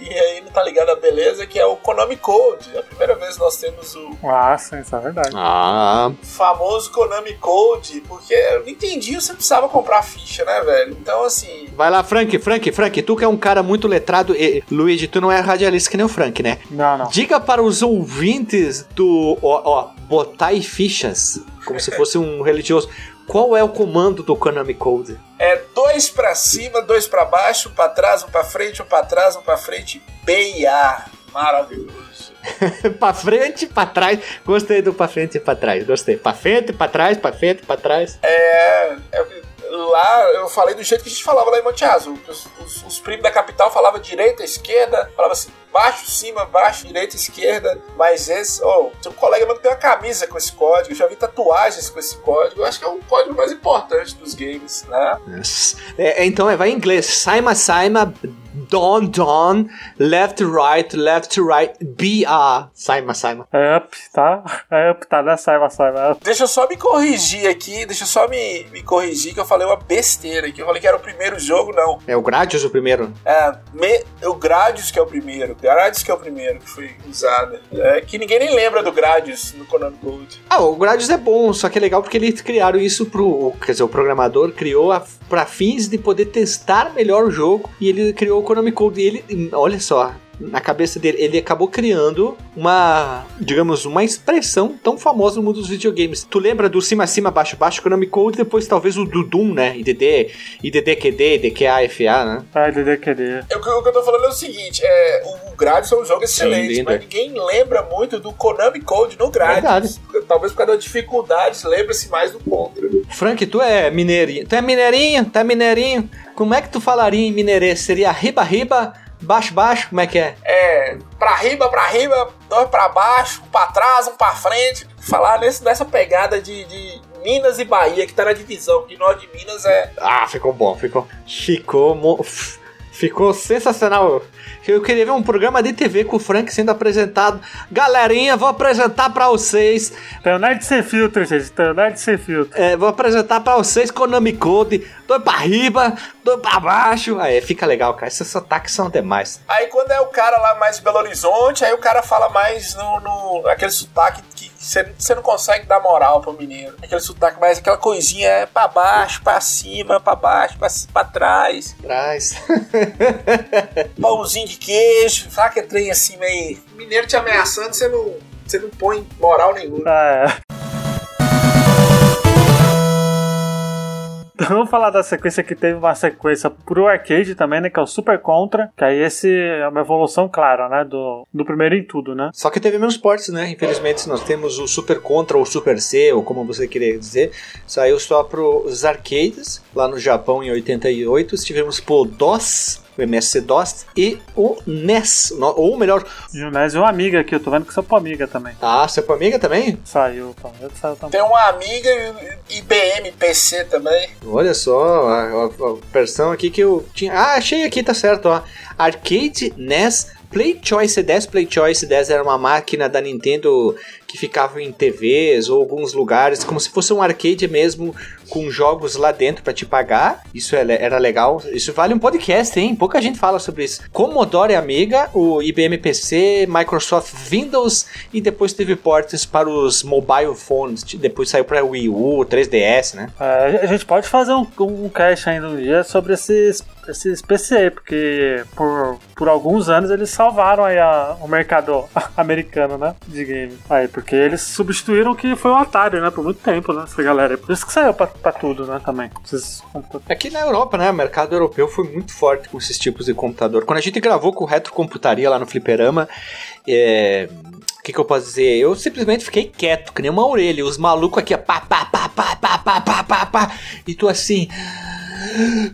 e aí não tá ligado a beleza, que é o Konami Code. É a primeira vez nós temos o. Ah, sim, isso é verdade. Ah. Famoso Konami Code, porque eu não entendi, você precisava comprar ficha, né, velho? Então, assim. Vai lá, Frank, Frank, Frank, tu que é um cara muito letrado. E, Luigi, tu não é radialista que nem o Frank, né? Não, não. Diga para os ouvintes do. Ó, ó, botai fichas, como se fosse um religioso. Qual é o comando do Konami Code? É dois para cima, dois para baixo, um para trás, um para frente, um para trás, um para frente, B e A. Maravilhoso. [LAUGHS] pra frente, pra trás. Gostei do pra frente e pra trás. Gostei. Pra frente, pra trás, pra frente, pra trás. É. é lá eu falei do jeito que a gente falava lá em Monte Azul. Os, os, os primos da capital falavam direita, esquerda, falava assim, baixo, cima, baixo, direita, esquerda. Mas esse, oh, tem um colega meu que tem uma camisa com esse código, eu já vi tatuagens com esse código. Eu acho que é o código mais importante dos games, né? É, então, é, vai em inglês. Saima, Saima, Don, Don, left, right, left, right, BR. Saima, Saima. É up, tá? É up, tá, né? Saima, Saima. Deixa eu só me corrigir aqui, deixa eu só me, me corrigir que eu falei uma besteira aqui. Eu falei que era o primeiro jogo, não. É o Gradius o primeiro? É, me, o Gradius que é o primeiro. Gradius que é o primeiro que foi usado. É, que ninguém nem lembra do Gradius no Konami Code. Ah, o Gradius é bom, só que é legal porque eles criaram isso pro. Quer dizer, o programador criou a, pra fins de poder testar melhor o jogo e ele criou o Konami Code. E ele, olha só, na cabeça dele, ele acabou criando uma, digamos, uma expressão tão famosa no mundo dos videogames. Tu lembra do cima cima baixo baixo Konami Code, depois talvez o do Doom, né? IDD, IDDQD, IDQAFA, né? Ah, DDQD. É, o, que, o que eu tô falando é o seguinte, é, o Gradius é um jogo excelente, lindo. mas ninguém lembra muito do Konami Code no Gradius. Talvez por causa das dificuldades, lembra-se mais do Contra. Frank, tu é mineirinho. Tu é mineirinho? Tu é mineirinho? Como é que tu falaria em mineirês? Seria riba riba, baixo baixo? Como é que é? É, pra riba, pra riba, dois pra baixo, um pra trás, um pra frente. Falar nesse, nessa pegada de, de Minas e Bahia, que tá na divisão, que nós de Minas é. Ah, ficou bom, ficou. Ficou. Ficou sensacional. Eu queria ver um programa de TV com o Frank sendo apresentado. Galerinha, vou apresentar pra vocês. Tem o Nerd Sem Filtro, gente. Tem o Nerd Sem Filtro. é, vou apresentar pra vocês Konami Code. Dois pra riba, dois pra baixo. Aí fica legal, cara. Esses ataques são demais. Aí quando é o cara lá mais de Belo Horizonte, aí o cara fala mais no, no aquele sotaque que você não consegue dar moral pro mineiro. Aquele sotaque mais, aquela coisinha é pra baixo, pra cima, pra baixo, pra, pra trás. Traz. [LAUGHS] Pãozinho de queijo, sabe aquele trem assim meio. Mineiro te ameaçando, você não, você não põe moral nenhuma. Ah, é. Então vamos falar da sequência que teve uma sequência pro arcade também, né? Que é o Super Contra. Que aí esse é uma evolução clara, né? Do, do primeiro em tudo, né? Só que teve menos portes, né? Infelizmente, nós temos o Super Contra ou Super C, ou como você querer dizer. Saiu só pros arcades, lá no Japão em 88. Tivemos pro DOS, o MS-DOS, e o NES. Ou melhor, e uma amiga aqui, eu tô vendo que são pra amiga também. ah, você é pra amiga também? Saiu, vendo? Saiu também. Tem uma amiga e IBM PC também. Olha só, a, a- a versão aqui que eu tinha. Ah, achei aqui, tá certo, ó. Arcade NES Play Choice 10. Play Choice 10 era uma máquina da Nintendo que ficava em TVs ou alguns lugares, como se fosse um arcade mesmo, com jogos lá dentro pra te pagar. Isso é era legal. Isso vale um podcast, hein? Pouca gente fala sobre isso. Commodore Amiga, o IBM PC, Microsoft Windows e depois teve portes para os mobile phones. Depois saiu para Wii U, 3DS, né? É, a gente pode fazer um, um cast ainda um dia sobre esses, esses PC, porque por, por alguns anos eles salvaram aí a- o mercado [LAUGHS] americano, né? De game. Aí, porque eles substituíram o que foi o Atari, né? Por muito tempo, né? Essa galera. É por isso que saiu pra, pra tudo, né? Também. Aqui na Europa, né, o mercado europeu foi muito forte com esses tipos de computador. Quando a gente gravou com o Retrocomputaria lá no Fliperama, é... o que, que eu posso dizer? Eu simplesmente fiquei quieto, que nem uma orelha. Os malucos aqui, ó, pá, pá, pá, pá, pá, pá, pá, pá, pá, e tu assim...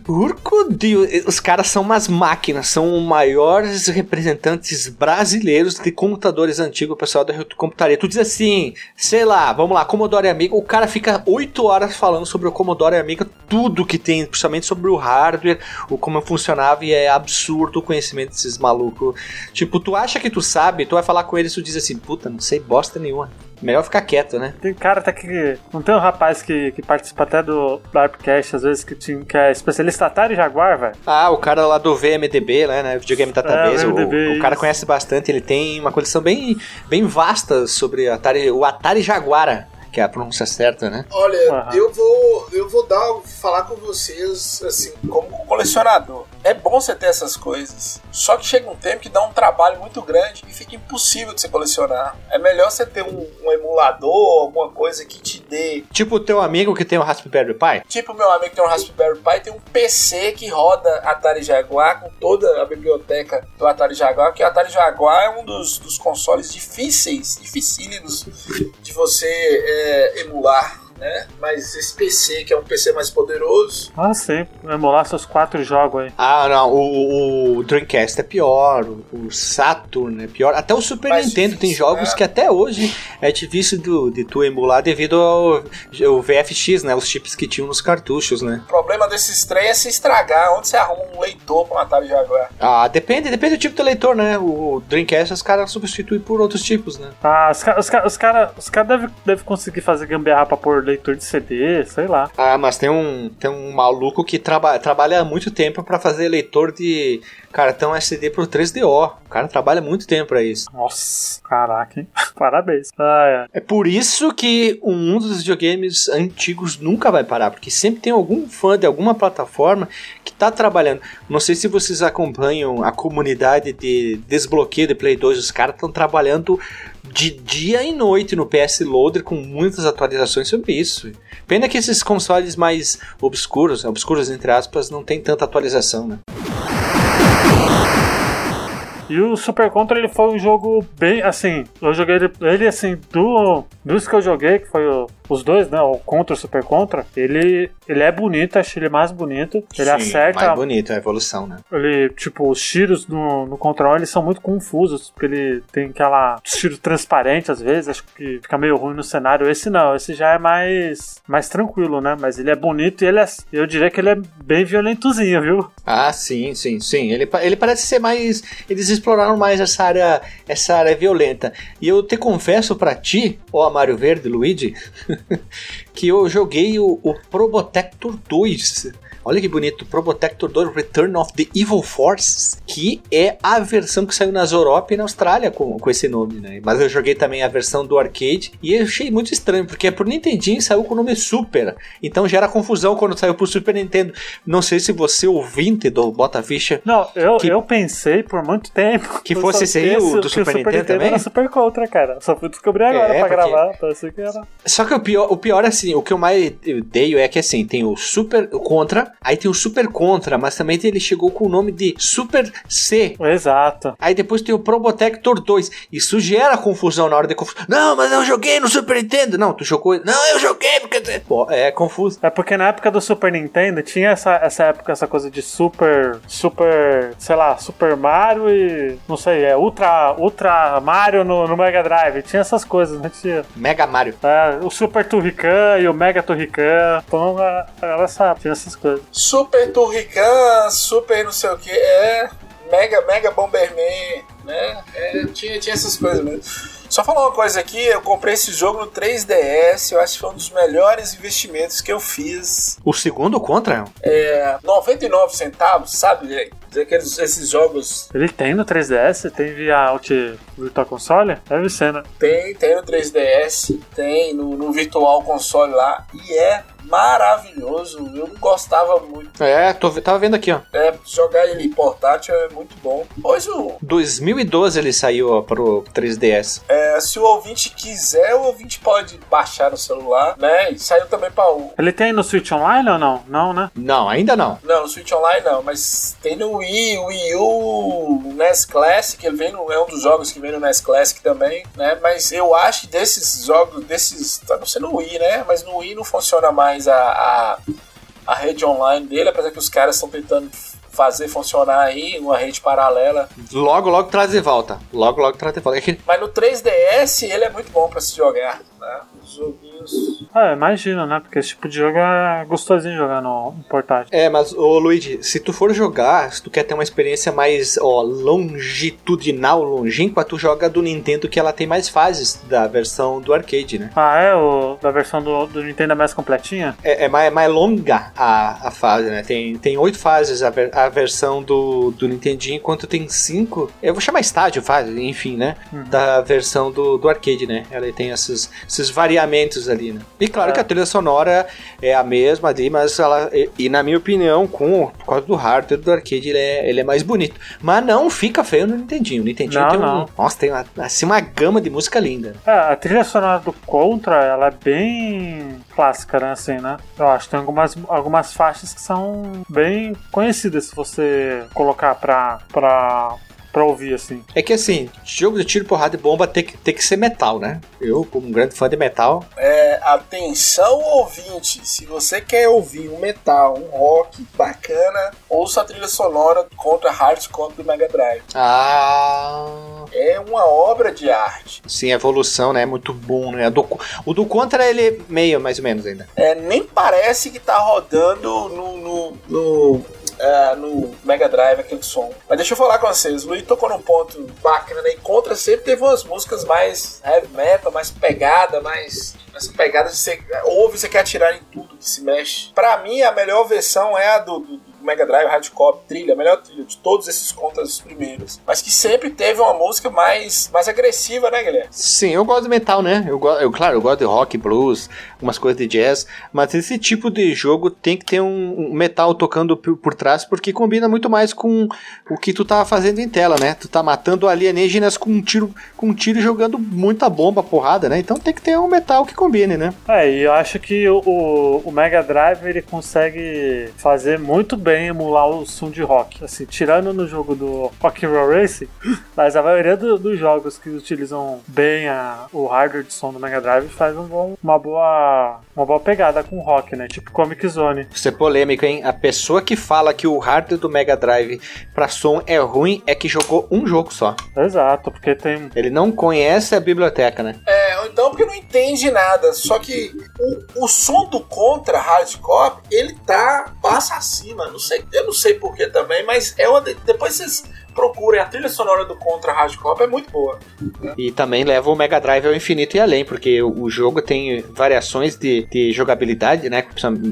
Urco Deus, os caras são umas máquinas, são os maiores representantes brasileiros de computadores antigos, pessoal da Retrocomputaria. Tu diz assim, sei lá, vamos lá, Commodore Amiga, o cara fica 8 horas falando sobre o Commodore Amiga, tudo que tem, principalmente sobre o hardware, o como funcionava, e é absurdo o conhecimento desses malucos. Tipo, tu acha que tu sabe, tu vai falar com eles, tu diz assim, puta, não sei bosta nenhuma. Melhor ficar quieto, né? Tem cara até que. Não tem um rapaz que, que participa até do Darpcast, às vezes, que, tinha, que é especialista Atari Jaguar, velho. Ah, o cara lá do VMDB, né, né, Videogame Database, É, o- VMDB, o, cara isso. conhece bastante, ele tem uma coleção bem, bem vasta sobre Atari, o Atari Jaguara, que é a pronúncia certa, né? Olha, Aham. eu vou eu vou dar falar com vocês assim, como colecionador. É bom você ter essas coisas. Só que chega um tempo que dá um trabalho muito grande e fica impossível de você colecionar. É melhor você ter um, um emulador, alguma coisa que te dê. Tipo o teu amigo que tem o Raspberry Pi. Tipo meu amigo que tem um Raspberry Pi, tem um PC que roda Atari Jaguar com toda a biblioteca do Atari Jaguar, que o Atari Jaguar é um dos, dos consoles difíceis, dificílimos de você é, emular. Né? Mas esse PC, que é um PC mais poderoso. Ah, sim. Emular seus quatro jogos aí. Ah, não. O, o Dreamcast é pior. O Saturn é pior. Até o Super Mais Nintendo tem difícil, jogos né? que até hoje é difícil do- de tu emular devido ao, ao VFX, né? Os chips que tinham nos cartuchos, né? O problema desses trem é se estragar. Onde você arruma um leitor pra matar o Jaguar? Ah, depende, depende do tipo do leitor, né? O Dreamcast os caras substituem por outros tipos, né? Ah, os caras os cara, os cara, os cara devem deve conseguir fazer gambiarra pra pôr leitor de CD, sei lá. Ah, mas tem um, tem um maluco que traba, trabalha há muito tempo pra fazer leitor de cartão SD pro 3DO. O cara trabalha muito tempo pra isso. Nossa, caraca, hein? [LAUGHS] Parabéns. Ah, é. É por isso que o mundo dos videogames antigos nunca vai parar, porque sempre tem algum fã de alguma plataforma que tá trabalhando. Não sei se vocês acompanham a comunidade de desbloqueio de Play 2, os caras estão trabalhando de dia e noite no PS Loader com muitas atualizações sobre isso. Pena que esses consoles mais obscuros, obscuros entre aspas, não tem tanta atualização, né? E o Super Contra ele foi um jogo bem assim. Eu joguei ele, ele, assim, do, dos que eu joguei, que foi o- os dois, né? O Contra e o Super Contra, ele, ele é bonito, achei ele mais bonito. Ele acerta. Mais bonito, é a evolução, né? Ele, tipo, os tiros no, no Contra eles são muito confusos, porque ele tem aquela tiro transparente às vezes, acho que fica meio ruim no cenário. Esse não, esse já é mais mais tranquilo, né? Mas ele é bonito e ele é, eu diria que ele é bem violentozinho, viu? Ah, sim, sim, sim. Ele, ele parece ser mais. Eles exploraram mais essa área, essa área violenta. E eu te confesso pra ti, ó Mario Verde, Luigi, [LAUGHS] [LAUGHS] que eu joguei o, o Probotector 2. Olha que bonito, Probotector 2 Return of the Evil Forces, que é a versão que saiu na Europa e na Austrália com, com esse nome, né? Mas eu joguei também a versão do arcade e eu achei muito estranho, porque é por Nintendinho saiu com o nome Super. Então gera confusão quando saiu pro Super Nintendo. Não sei se você, ouvinte do Bota Ficha, Não, eu, Que- eu pensei por muito tempo Que fosse aí, o do Super Nintendo também? era Super Contra, cara. Só fui descobrir agora É, pra porque- gravar, pensei que era. Só que o pior, o pior assim, o que eu mais odeio é que assim, tem o Super Contra, aí tem o Super Contra, mas também ele chegou com o nome de Super C. Exato. Aí depois tem o Probotector 2. Isso gera confusão na hora de confusão. Não, mas eu joguei no Super Nintendo. Não, tu jogou. Não, eu joguei porque. Pô, é confuso. É porque na época do Super Nintendo tinha essa, essa época, essa coisa de Super. Super. sei lá, Super Mario e. não sei, é Ultra, Ultra Mario no, no Mega Drive. Tinha essas coisas, né? Tinha Mega Mario. é, o Super Turrican e o Mega Turrican. Então a a galera sabe, tinha essas coisas. Super Turrican, Super não sei o que, é. Mega, Mega Bomberman, né? É, tinha, tinha essas coisas mesmo. Só falar uma coisa aqui, eu comprei esse jogo no 3DS, eu acho que foi um dos melhores investimentos que eu fiz. O segundo Contra? É, 99 centavos, sabe? Aqueles, esses jogos Ele tem no 3DS, tem via Alt Virtual Console? Deve ser, né? tem, tem no 3DS, tem no, no Virtual Console lá, e é maravilhoso. Eu não gostava muito. É, tô, tava vendo aqui, ó. É, jogar ele portátil é muito bom. Pois o, 2012 ele saiu ó, pro 3DS. É, se o ouvinte quiser, o ouvinte pode baixar no celular, né? E saiu também para o. Ele tem no Switch Online ou não? Não, né? Não, ainda não. Não, no Switch Online não, mas tem no Wii, Wii U, NES Classic, ele vem no, é um dos jogos que vem no NES Classic também, né? Mas eu acho que desses jogos, desses. Tá não sei no Wii, né? Mas no Wii não funciona mais a, a, a rede online dele, apesar que os caras estão tentando fazer funcionar aí uma rede paralela. Logo, logo traz de volta. Logo, logo traz de volta. É Mas no 3DS ele é muito bom para se jogar, né? Ah, imagina, né? Porque esse tipo de jogo é gostosinho jogar no, no portátil. É, mas, ô Luigi, se tu for jogar, se tu quer ter uma experiência mais, ó, longitudinal, longínqua, tu joga do Nintendo que ela tem mais fases da versão do arcade, né? Ah, é? O da versão do, do Nintendo é mais completinha? É, é mais, é mais longa a, a fase, né? Tem, tem oito fases a, ver- a versão do, do Nintendinho, enquanto tem cinco. Eu vou chamar estágio, fase, enfim, né? Da versão do, do arcade, né? Ela tem esses, esses variamentos ali, né? E claro É. que a trilha sonora é a mesma ali, mas ela. E, e na minha opinião, com, por causa do hardware do arcade, ele é, ele é mais bonito. Mas não fica feio no Nintendinho. O Nintendinho Não, tem um. não. Nossa, tem uma, assim, uma gama de música linda. É, a trilha sonora do Contra, ela é bem clássica, né? Assim, né? Eu acho que tem algumas, algumas faixas que são bem conhecidas se você colocar pra, pra, pra ouvir, assim. É que assim, jogo de tiro, porrada e bomba tem que, tem que ser metal, né? Eu, como um grande fã de metal. É, atenção ouvinte, se você quer ouvir um metal, um rock bacana, ouça a trilha sonora contra Hardcore do Mega Drive. Ah. É uma obra de arte. Sim, a evolução, né? É muito bom, né? Do, o do Contra, ele é meio, mais ou menos ainda. É, nem parece que tá rodando no, no, no é, no Mega Drive aquele som. Mas deixa eu falar com vocês, o Luiz tocou num ponto bacana, né? E Contra sempre teve umas músicas mais heavy metal, mais pegada, mais. Essa pegada de você ouve, você quer atirar em tudo que se mexe. Pra mim, a melhor versão é a do, do Mega Drive, Hardcore, trilha, a melhor trilha de todos esses contas primeiros. Mas que sempre teve uma música mais, mais agressiva, né, Guilherme? Sim, eu gosto de metal, né? Eu, eu Claro, eu gosto de rock, blues, umas coisas de jazz, mas esse tipo de jogo tem que ter um, um metal tocando por, por, trás, porque combina muito mais com o que tu tá fazendo em tela, né? Tu tá matando alienígenas com um tiro, com um tiro jogando muita bomba, porrada, né? Então tem que ter um metal que combine, né? É, e eu acho que o, o, Mega Drive ele consegue fazer muito bem emular o som de rock. Assim, tirando no jogo do Rock Roll Racing, [LAUGHS] mas a maioria do, dos jogos que utilizam bem a, o hardware de som do Mega Drive faz um bom, uma boa uma boa pegada com rock, né? Tipo Comic Zone. Isso é polêmico, hein? A pessoa que fala que o hardware do Mega Drive pra som é ruim é que jogou um jogo só. Exato, porque tem. Ele não conhece a biblioteca, né? É, então porque não entende nada. Só que o, o som do Contra Hardcore, ele tá passa acima. Não sei, eu não sei porquê também, mas é uma. Depois vocês procurem a trilha sonora do Contra Hardcore, é muito boa. E também leva o Mega Drive ao infinito e além, porque o jogo tem variações de, de jogabilidade, né?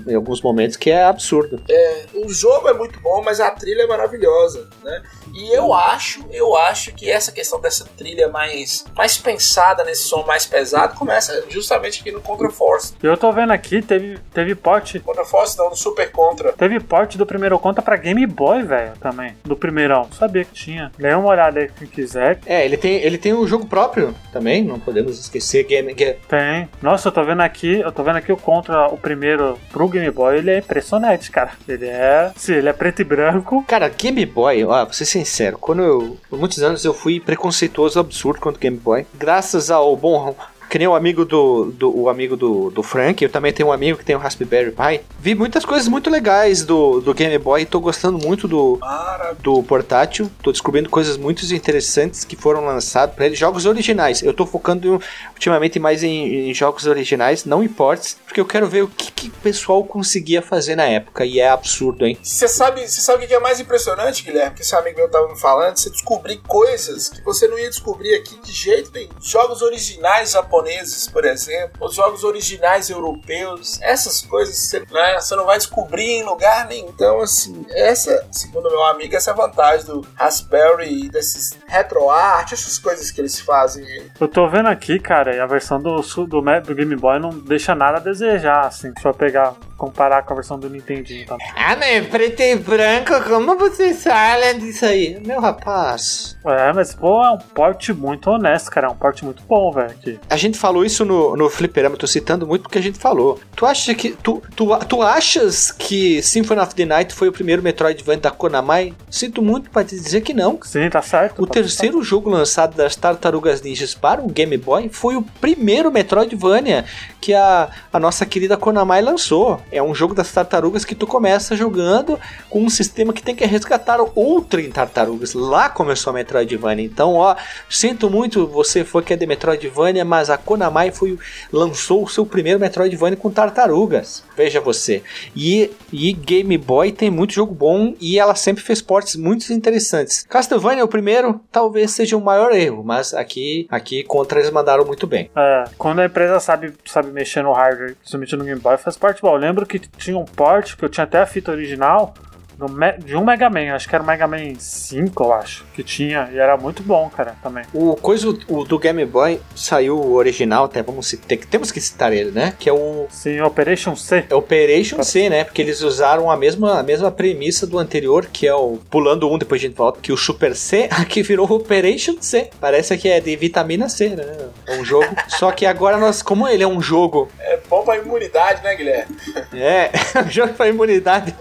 Em alguns momentos que é absurdo. É, o jogo é muito bom, mas a trilha é maravilhosa, né? E eu acho, eu acho que essa questão dessa trilha mais, mais pensada nesse som mais pesado começa justamente aqui no Contra Force. Eu tô vendo aqui, teve, teve porte. Contra Force não, no Super Contra. Teve porte do primeiro Contra pra Game Boy, velho, também. Do primeirão. Sabia que tinha. Dê uma olhada aí quem quiser. É, ele tem, ele tem um jogo próprio também, não podemos esquecer. Game, game. Tem. Nossa, eu tô vendo aqui, eu tô vendo aqui o Contra, o primeiro pro Game Boy, ele é impressionante, cara. Ele é. Sim, ele é preto e branco. Cara, Game Boy, ó, você sincero, quando eu. Por muitos anos eu fui preconceituoso absurdo quanto Game Boy. Graças ao bom que nem o amigo do, do, o amigo do, do Frank, eu também tenho um amigo que tem o Raspberry Pi. Vi muitas coisas muito legais do, do Game Boy e tô gostando muito do, do portátil. Tô descobrindo coisas muito interessantes que foram lançados para ele. Jogos originais. Eu tô focando ultimamente mais em, em jogos originais, não imports, porque eu quero ver o que, que o pessoal conseguia fazer na época. E é absurdo, hein? Você sabe, sabe o que é mais impressionante, Guilherme? Que esse amigo meu tava me falando? Você descobrir coisas que você não ia descobrir aqui de jeito nenhum. Jogos originais japoneses japoneses, por exemplo, os jogos originais europeus, essas coisas você, né, você não vai descobrir em lugar nenhum. Então, assim, essa, segundo meu amigo, essa é a vantagem do Raspberry e desses retroart, essas coisas que eles fazem. Eu tô vendo aqui, cara, a versão do, do, do Game Boy não deixa nada a desejar, assim, eu pegar comparar com a versão do Nintendinho também. Ah, né? Preto e branco, como você sabe disso aí? Meu rapaz. É, mas pô, é um porte muito honesto, cara. É um porte muito bom, velho. A gente falou isso no, no Fliperama, tô citando muito porque a gente falou. Tu acha que. Tu, tu, tu achas que Symphony of the Night foi o primeiro Metroidvania da Konami? Sinto muito pra te dizer que não. Sim, tá certo. O tá terceiro tá. jogo lançado das Tartarugas Ninjas para o Game Boy foi o primeiro Metroidvania que a, a nossa querida Konami lançou. É um jogo das tartarugas que tu começa jogando com um sistema que tem que resgatar outro em tartarugas. Lá começou a Metroidvania. Então, ó, sinto muito você foi que é de Metroidvania, mas a Konami foi, lançou o seu primeiro Metroidvania com tartarugas. Veja você. E, e Game Boy tem muito jogo bom e ela sempre fez portes muito interessantes. Castlevania o primeiro, talvez seja o maior erro, mas aqui, aqui contra eles mandaram muito bem. É, quando a empresa sabe, sabe mexer no hardware, principalmente no Game Boy, faz parte bom. Lembro que tinha um port que eu tinha até a fita original de um Mega Man, acho que era o Mega Man 5, eu acho, que tinha, e era muito bom, cara, também. O coisa o, do Game Boy saiu o original, até vamos citar, temos que citar ele, né? Que é o. Sim, Operation C. É Operation C, né? Porque eles usaram a mesma, a mesma premissa do anterior, que é o. Pulando um, depois a gente volta, que o Super C, [LAUGHS] aqui virou Operation C. Parece que é de vitamina C, né? É um jogo. [LAUGHS] Só que agora nós, como ele é um jogo. É bom pra imunidade, né, Guilherme? É, [LAUGHS] um jogo pra imunidade.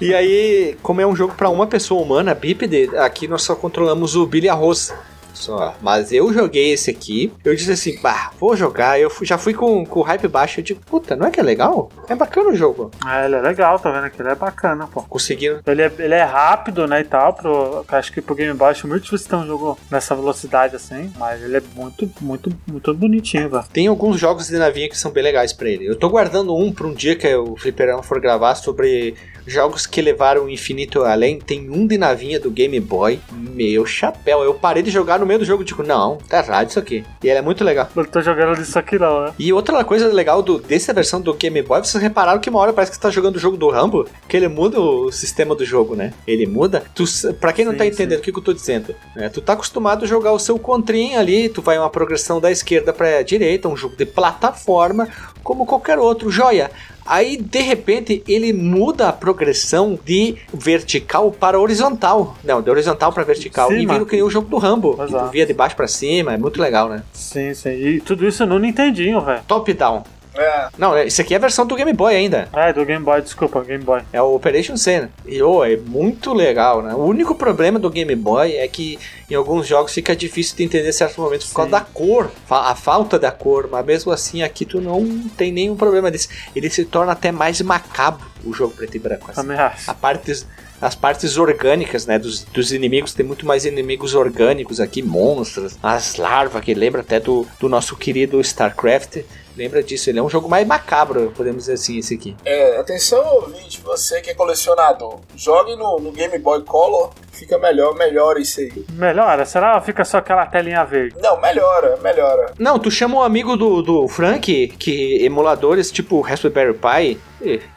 E aí, como é um jogo pra uma pessoa humana, bípede, aqui nós só controlamos o Billy Arroz. Só. Mas eu joguei esse aqui, eu disse assim, bah, vou jogar. Eu fui- já fui com, com o hype baixo. Eu digo, puta, não é que é legal? É bacana o jogo. É, ele é legal, tá vendo? Que ele é bacana, pô. Conseguiram. Ele é, ele é rápido, né, e tal, pro, acho que pro Game Boy acho muito difícil ter um jogo nessa velocidade assim, mas ele é muito, muito, muito bonitinho, velho. Tem alguns jogos de navinha que são bem legais pra ele. Eu tô guardando um pra um dia que o Fliperama for gravar sobre jogos que levaram o infinito além. Tem um de navinha do Game Boy. Meu chapéu. Eu parei de jogar no meio do jogo digo, não, tá errado isso aqui. E ele é muito legal. Eu tô jogando disso aqui não, né? E outra coisa legal do, dessa versão do Game Boy, vocês repararam que uma hora parece que você tá jogando o jogo do Rambo, que ele muda o sistema do jogo, né? Ele muda. Tu, pra quem não Sim, tá entendendo o que, que eu tô dizendo, né? Tu tá acostumado a jogar o seu contrinho ali, tu vai uma progressão da esquerda pra direita, um jogo de plataforma, como qualquer outro, joia. Aí, de repente, ele muda a progressão de vertical para horizontal. Não, de horizontal para vertical. Sim, e vira que nem o jogo do Rambo. Que via de baixo para cima. É muito legal, né? Sim, sim. E tudo isso no Nintendinho, velho. Top-down. É. Não, isso aqui é a versão do Game Boy ainda. É, do Game Boy, desculpa, Game Boy. É o Operation Cena. E oh, é muito legal, né? O único problema do Game Boy é que em alguns jogos fica difícil de entender certos momentos por causa Sim. da cor, a falta da cor. Mas mesmo assim, aqui tu não tem nenhum problema desse. Ele se torna até mais macabro o jogo preto e branco. assim. A partes, as partes orgânicas, né, dos, dos inimigos, tem muito mais inimigos orgânicos aqui, monstros, as larvas, que lembra até do, do nosso querido StarCraft. Lembra disso, ele é um jogo mais macabro, podemos dizer assim, esse aqui. É, atenção, ouvinte, você que é colecionador, jogue no, no Game Boy Color, fica melhor, melhora isso aí. Melhora, será que fica só aquela telinha verde? Não, melhora, melhora. Não, tu chama um amigo do, do Frank, que emuladores tipo Raspberry Pi,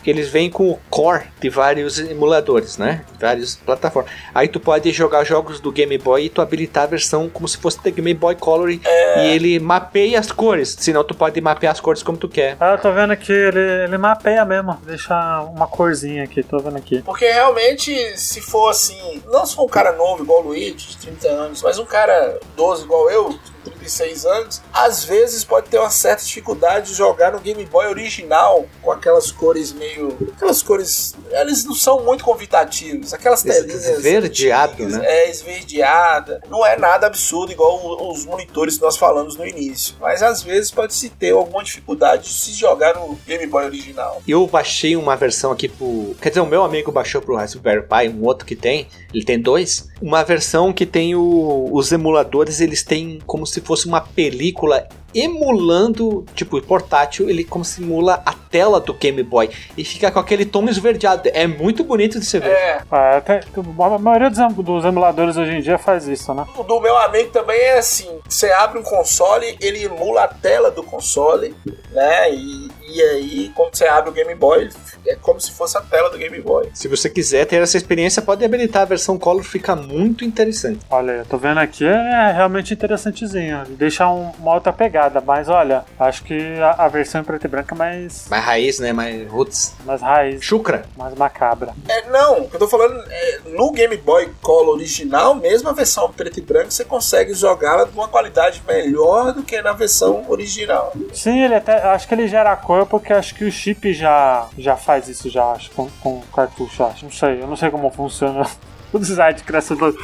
que eles vêm com o core de vários emuladores, né? Várias plataformas. Aí tu pode jogar jogos do Game Boy e tu habilitar a versão como se fosse da Game Boy Color e, e ele mapeia as cores. Senão tu pode mapear as cores como tu quer. Ah, eu tô vendo aqui, ele, ele mapeia mesmo. Deixa uma corzinha aqui, tô vendo aqui. Porque realmente, se for assim, não se for um cara novo igual o Luigi, de 30 anos, mas um cara 12 igual eu, 36 anos, às vezes pode ter uma certa dificuldade de jogar no Game Boy original com aquelas cores meio. aquelas cores. Eles não são muito convidativos, aquelas telinhas. esverdeado, antigas, né? É, esverdeada. Não é nada absurdo igual os monitores que nós falamos no início. Mas às vezes pode se ter alguma dificuldade de se jogar no Game Boy original. Eu baixei uma versão aqui pro. Quer dizer, o meu amigo baixou pro Raspberry Pi, um outro que tem. Ele tem dois. Uma versão que tem o- os emuladores, eles têm como se fosse uma película emulando, tipo, portátil, ele como simula a tela do Game Boy e fica com aquele tom esverdeado. É muito bonito de se ver. É, Ah, até, a maioria dos, em- dos emuladores hoje em dia faz isso, né? O do meu amigo também é assim: você abre um console, ele emula a tela do console, né? E, e aí, quando você abre o Game Boy, é como se fosse a tela do Game Boy. Se você quiser ter essa experiência, pode habilitar a versão Color, fica muito interessante. Olha, eu tô vendo aqui, é realmente interessantezinho. Deixa um- uma outra pegada, mas olha, acho que a, a versão em preto e branco é mais, Mais raiz, né? Mais roots. mais raiz, Chucra. mais macabra. É, não, o que eu tô falando é no Game Boy Color original, mesmo a versão preto e branco, você consegue jogá-la de uma qualidade melhor do que na versão original. Sim, ele até. Acho que ele gera cor porque acho que o chip já, já faz isso, já, acho, com, com cartucho, acho. Não sei, eu não sei como funciona [LAUGHS] o design de criação do-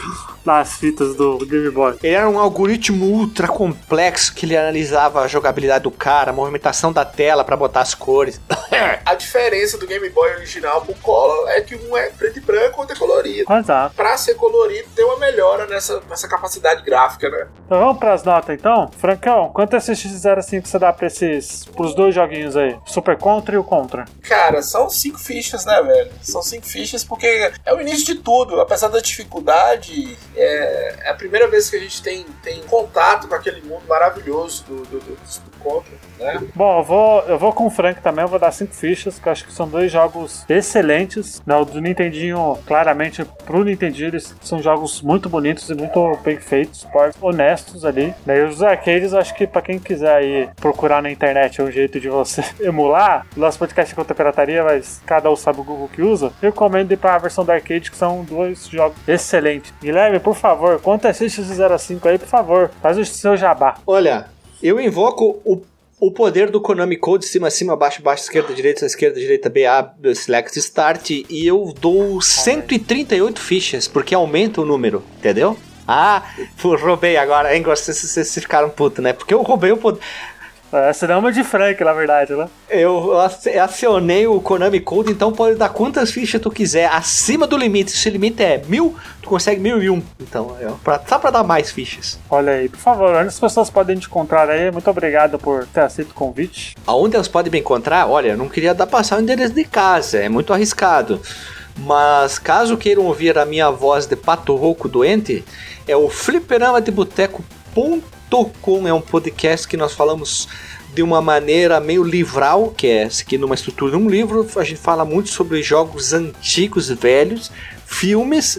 das fitas do Game Boy. Ele era um algoritmo ultra complexo que ele analisava a jogabilidade do cara, a movimentação da tela pra botar as cores. [LAUGHS] A diferença do Game Boy original pro Color é que um é preto e branco, outro é colorido. Exato. Pra ser colorido, tem uma melhora nessa, nessa capacidade gráfica, né? Então vamos pras notas então? Francão, quanto esse X05 você dá pra esses. pros dois joguinhos aí? Super Contra e o Contra? Cara, são cinco fichas, né, velho? São cinco fichas porque é o início de tudo. Apesar da dificuldade, é, é a primeira vez que a gente tem, tem contato com aquele mundo maravilhoso do, do, do, do Contra, né? Bom, eu vou, eu vou com o Frank também, eu vou dar 5 fichas, que eu acho que são dois jogos excelentes. Né, o do Nintendinho, claramente, pro Nintendinho, eles são jogos muito bonitos e muito bem feitos, honestos ali. Né, e os arcades, acho que pra quem quiser aí procurar na internet um jeito de você [LAUGHS] emular, o nosso podcast contra a pirataria, mas cada um sabe o Google que usa, eu recomendo ir pra versão do arcade, que são dois jogos excelentes. Guilherme, por favor, quanto é X05 aí, por favor, faz o seu jabá. Olha, eu invoco o, O poder do Konami Code, cima, cima, baixo, baixo, esquerda, direita, esquerda, direita, BA, select, start. E eu dou 138 fichas, porque aumenta o número, entendeu? Ah, [LAUGHS] roubei agora, hein? Vocês, vocês ficaram putos, né? Porque eu roubei o poder. Essa não é uma de Frank, na verdade, né? Eu acionei o Konami Code, então pode dar quantas fichas tu quiser, acima do limite. Se o limite é mil, tu consegue mil e um. Então, é pra, só pra dar mais fichas. Olha aí, por favor, onde as pessoas podem te encontrar aí? Muito obrigado por ter aceito o convite. Aonde elas podem me encontrar? Olha, eu não queria dar passar o endereço de casa, é muito arriscado. Mas caso queiram ouvir a minha voz de pato rouco doente, é o fliperama de boteco.com, é um podcast que nós falamos de uma maneira meio livral, que é seguindo uma estrutura de um livro. A gente fala muito sobre jogos antigos, velhos, filmes,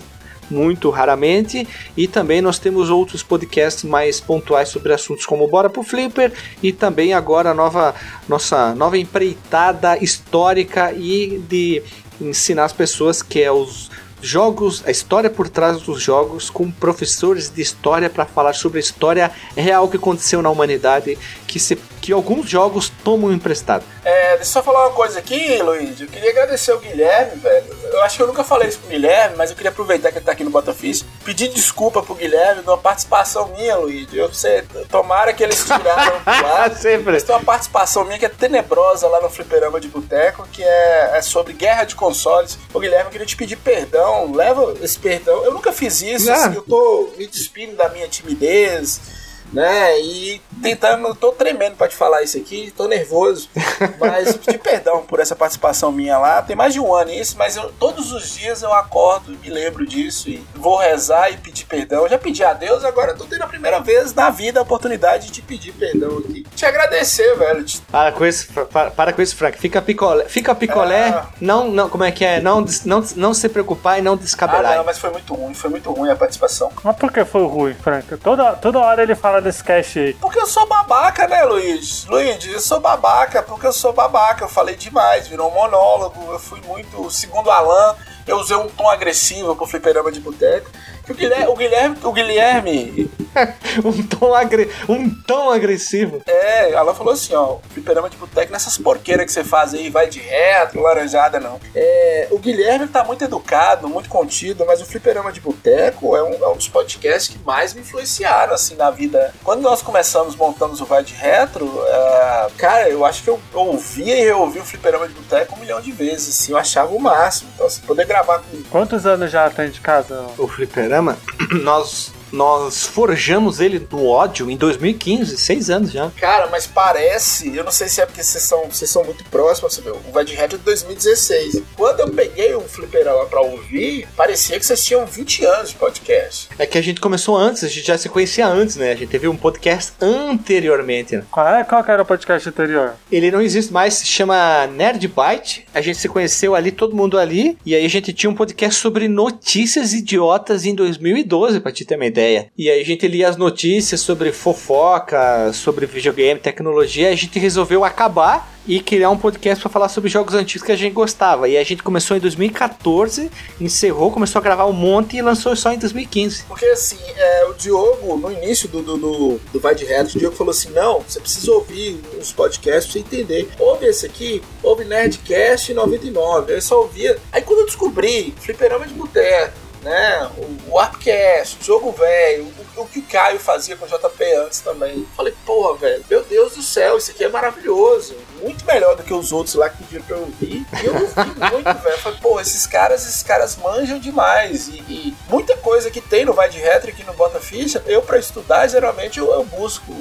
muito raramente, e também nós temos outros podcasts mais pontuais sobre assuntos como Bora pro Flipper e também agora a nova nossa nova empreitada histórica e de ensinar as pessoas que é os jogos, a história por trás dos jogos, com professores de história para falar sobre a história real que aconteceu na humanidade, que, se, que alguns jogos tomam emprestado. É, deixa eu só falar uma coisa aqui, Luiz. Eu queria agradecer o Guilherme, velho. Eu acho que eu nunca falei isso pro Guilherme, mas eu queria aproveitar que ele tá aqui no Botafish, pedir desculpa pro Guilherme de uma participação minha, Luiz. Eu sei, tomara que eles tiraram. [LAUGHS] Sempre. Mas tem uma participação minha que é tenebrosa lá no Fliperama de Boteco, que é, é sobre guerra de consoles. Ô, Guilherme, eu queria te pedir perdão. Leva esse perdão. Eu nunca fiz isso, assim, eu tô me despindo da minha timidez né? E tentando, tô tremendo para te falar isso aqui, tô nervoso, [LAUGHS] mas pedir perdão por essa participação minha lá. Tem mais de um ano isso, mas eu, todos os dias eu acordo e me lembro disso e vou rezar e pedir perdão. Eu já pedi a Deus, agora eu tô tendo a primeira vez na vida a oportunidade de te pedir perdão aqui. Te agradecer, velho. Para com isso, para, para com isso, Frank. Fica picolé, fica picolé. É... Não, não, como é que é? Não, não, não se preocupar e não descabelar. Ah, não, mas foi muito ruim, foi muito ruim a participação. Mas por que foi ruim, Frank? Toda, toda hora ele fala desse cast aí? Porque eu sou babaca, né, Luiz? Luiz, eu sou babaca porque eu sou babaca. Eu falei demais, virou um monólogo. Eu fui muito. Segundo Alan, eu usei um tom agressivo pro fliperama de boteco. O Guilherme. O Guilherme, o Guilherme [LAUGHS] um, tom agre... um tom agressivo. É, ela falou assim: ó, fliperama de boteco nessas porqueiras que você faz aí, vai de reto, laranjada, não. É, o Guilherme tá muito educado, muito contido, mas o fliperama de boteco é um, é um dos podcasts que mais me influenciaram, assim, na vida. Quando nós começamos montando o Vai de Retro, é, cara, eu acho que eu, ouvia e reouvia o fliperama de boteco um milhão de vezes, assim, eu achava o máximo. Então, assim, poder gravar com. Quantos anos já tem de casa? O fliperama, [CLEARS THROAT] nós nós forjamos ele no ódio em 2015, seis anos já. Cara, mas parece, eu não sei se é porque vocês são, vocês são muito próximos, sabe? o Vai de Retro é de 2016. Quando eu peguei um fliperama pra ouvir, parecia que vocês tinham 20 anos de podcast. É que a gente começou antes, a gente já se conhecia antes, né? A gente teve um podcast anteriormente. Né? Qual, é, qual era o podcast anterior? Ele não existe mais, se chama Nerd Byte. A gente se conheceu ali, todo mundo ali, e aí a gente tinha um podcast sobre notícias idiotas em 2012, pra te ter uma ideia ideia. E aí a gente lia as notícias sobre fofoca, sobre videogame, tecnologia, a gente resolveu acabar e criar um podcast para falar sobre jogos antigos que a gente gostava. E a gente começou em 2014, encerrou, começou a gravar um monte e lançou só em 2015. Porque assim, é, o Diogo, no início do, do, do, do Vai de Reto, o Diogo falou assim: não, você precisa ouvir os podcasts pra você entender. Ouve esse aqui, ouve Nerdcast 99. Aí só ouvia. Aí quando eu descobri Fliperama de Boteco, né? O, o Arpcast, o jogo velho, o, o, que o Caio fazia com o JP antes também. Falei, porra, velho, meu Deus do céu, isso aqui é maravilhoso. Muito melhor do que os outros lá que pediram pra eu ouvir. E eu ouvi [LAUGHS] muito, velho. Falei, porra, esses caras, esses caras manjam demais. E, e, muita coisa que tem no Vai de Retro aqui no Bota Ficha, eu pra estudar, geralmente eu, eu busco.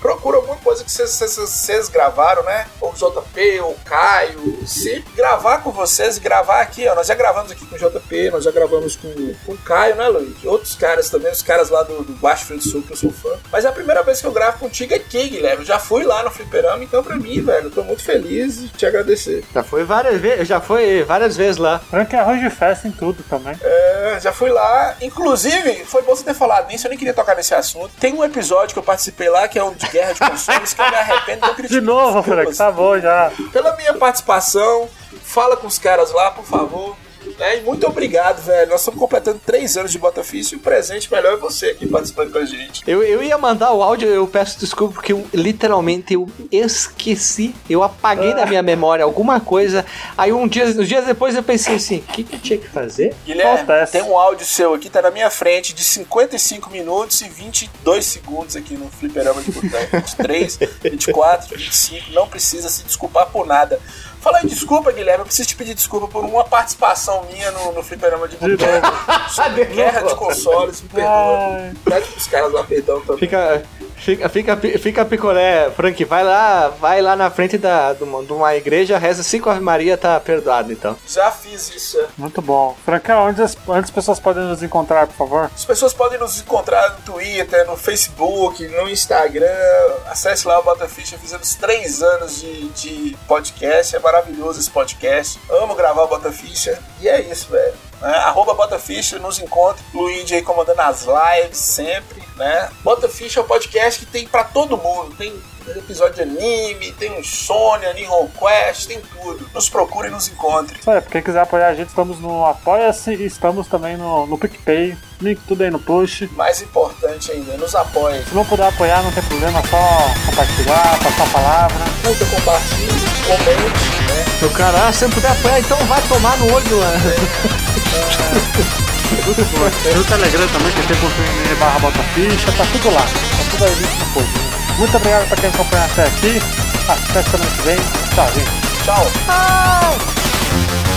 Procuro alguma coisa que vocês gravaram, né? Ou o JP, ou o Caio. Sempre gravar com vocês e gravar aqui, ó. Nós já gravamos aqui com o JP, nós já gravamos com com, o Caio, né, Luiz? Outros caras também, os caras lá do, do Baixo Frio do Sul, que eu sou fã. Mas é a primeira vez que eu gravo contigo aqui, Guilherme. Eu já fui lá no Fliperama, então pra mim, velho, eu tô muito feliz de te agradecer. Já foi várias vezes, já foi várias vezes lá. Frank é arroz de festa em tudo também. É, já fui lá. Inclusive, foi bom você ter falado nisso, eu nem queria tocar nesse assunto. Tem um episódio que eu participei lá, que é um de guerra de consoles, que eu me arrependo de De novo, Frank, tá bom já. Pela minha participação, fala com os caras lá, por favor Né? E muito obrigado, velho. Nós estamos completando três anos de Botafish e o presente melhor é você aqui participando com a gente. Eu, eu ia mandar o áudio, eu peço desculpa porque eu literalmente eu esqueci. Eu apaguei da minha memória alguma coisa. Aí um dia, uns dias depois eu pensei assim, o que, que eu tinha que fazer? Guilherme, tem um áudio seu aqui, tá na minha frente, de 55 minutos e 22 segundos aqui no fliperama de botão. 23, 24, 25, não precisa se desculpar por nada. Fala em desculpa, Guilherme, eu preciso te pedir desculpa por uma participação minha no, no fliperama de. Sobre [LAUGHS] guerra de consoles, me perdoa. Pede pros caras lá perdão também. Fica, fica, fica, fica picolé, Frank, vai lá, vai lá na frente da, de, uma, de uma igreja, reza cinco Ave Maria, tá perdoado então. Já fiz isso, é. Muito bom. Francão, onde as, onde as pessoas podem nos encontrar, por favor? As pessoas podem nos encontrar no Twitter, no Facebook, no Instagram. Acesse lá o Botaficha. Fizemos três anos de, de podcast. É maravilhoso esse podcast. Amo gravar o Botaficha. E é isso, velho. Né? Arroba Botaficha, nos encontre. Luigi aí comandando as lives sempre, né? Botaficha é um podcast que tem pra todo mundo. Tem episódio de anime, tem um Sony, Nihon Quest, tem tudo. Nos procure e nos encontre. Isso aí, pra quem quiser apoiar a gente, estamos no Apoia-se e estamos também no, no PicPay. Link tudo aí no post. Mais importante ainda, nos apoie. Se não puder apoiar, não tem problema, é só compartilhar, passar a palavra. Curta, compartilhe, comente, né? Meu cara, ah, se não puder apoiar, então vai tomar no olho. né? No Telegram também, por barra bota ficha, tá tudo lá. Tá tudo aí no post. Muito obrigado pra quem acompanhou até aqui. Até semana que vem. Tchau, gente. Tchau. Esse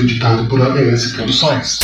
editado por ABS Produções.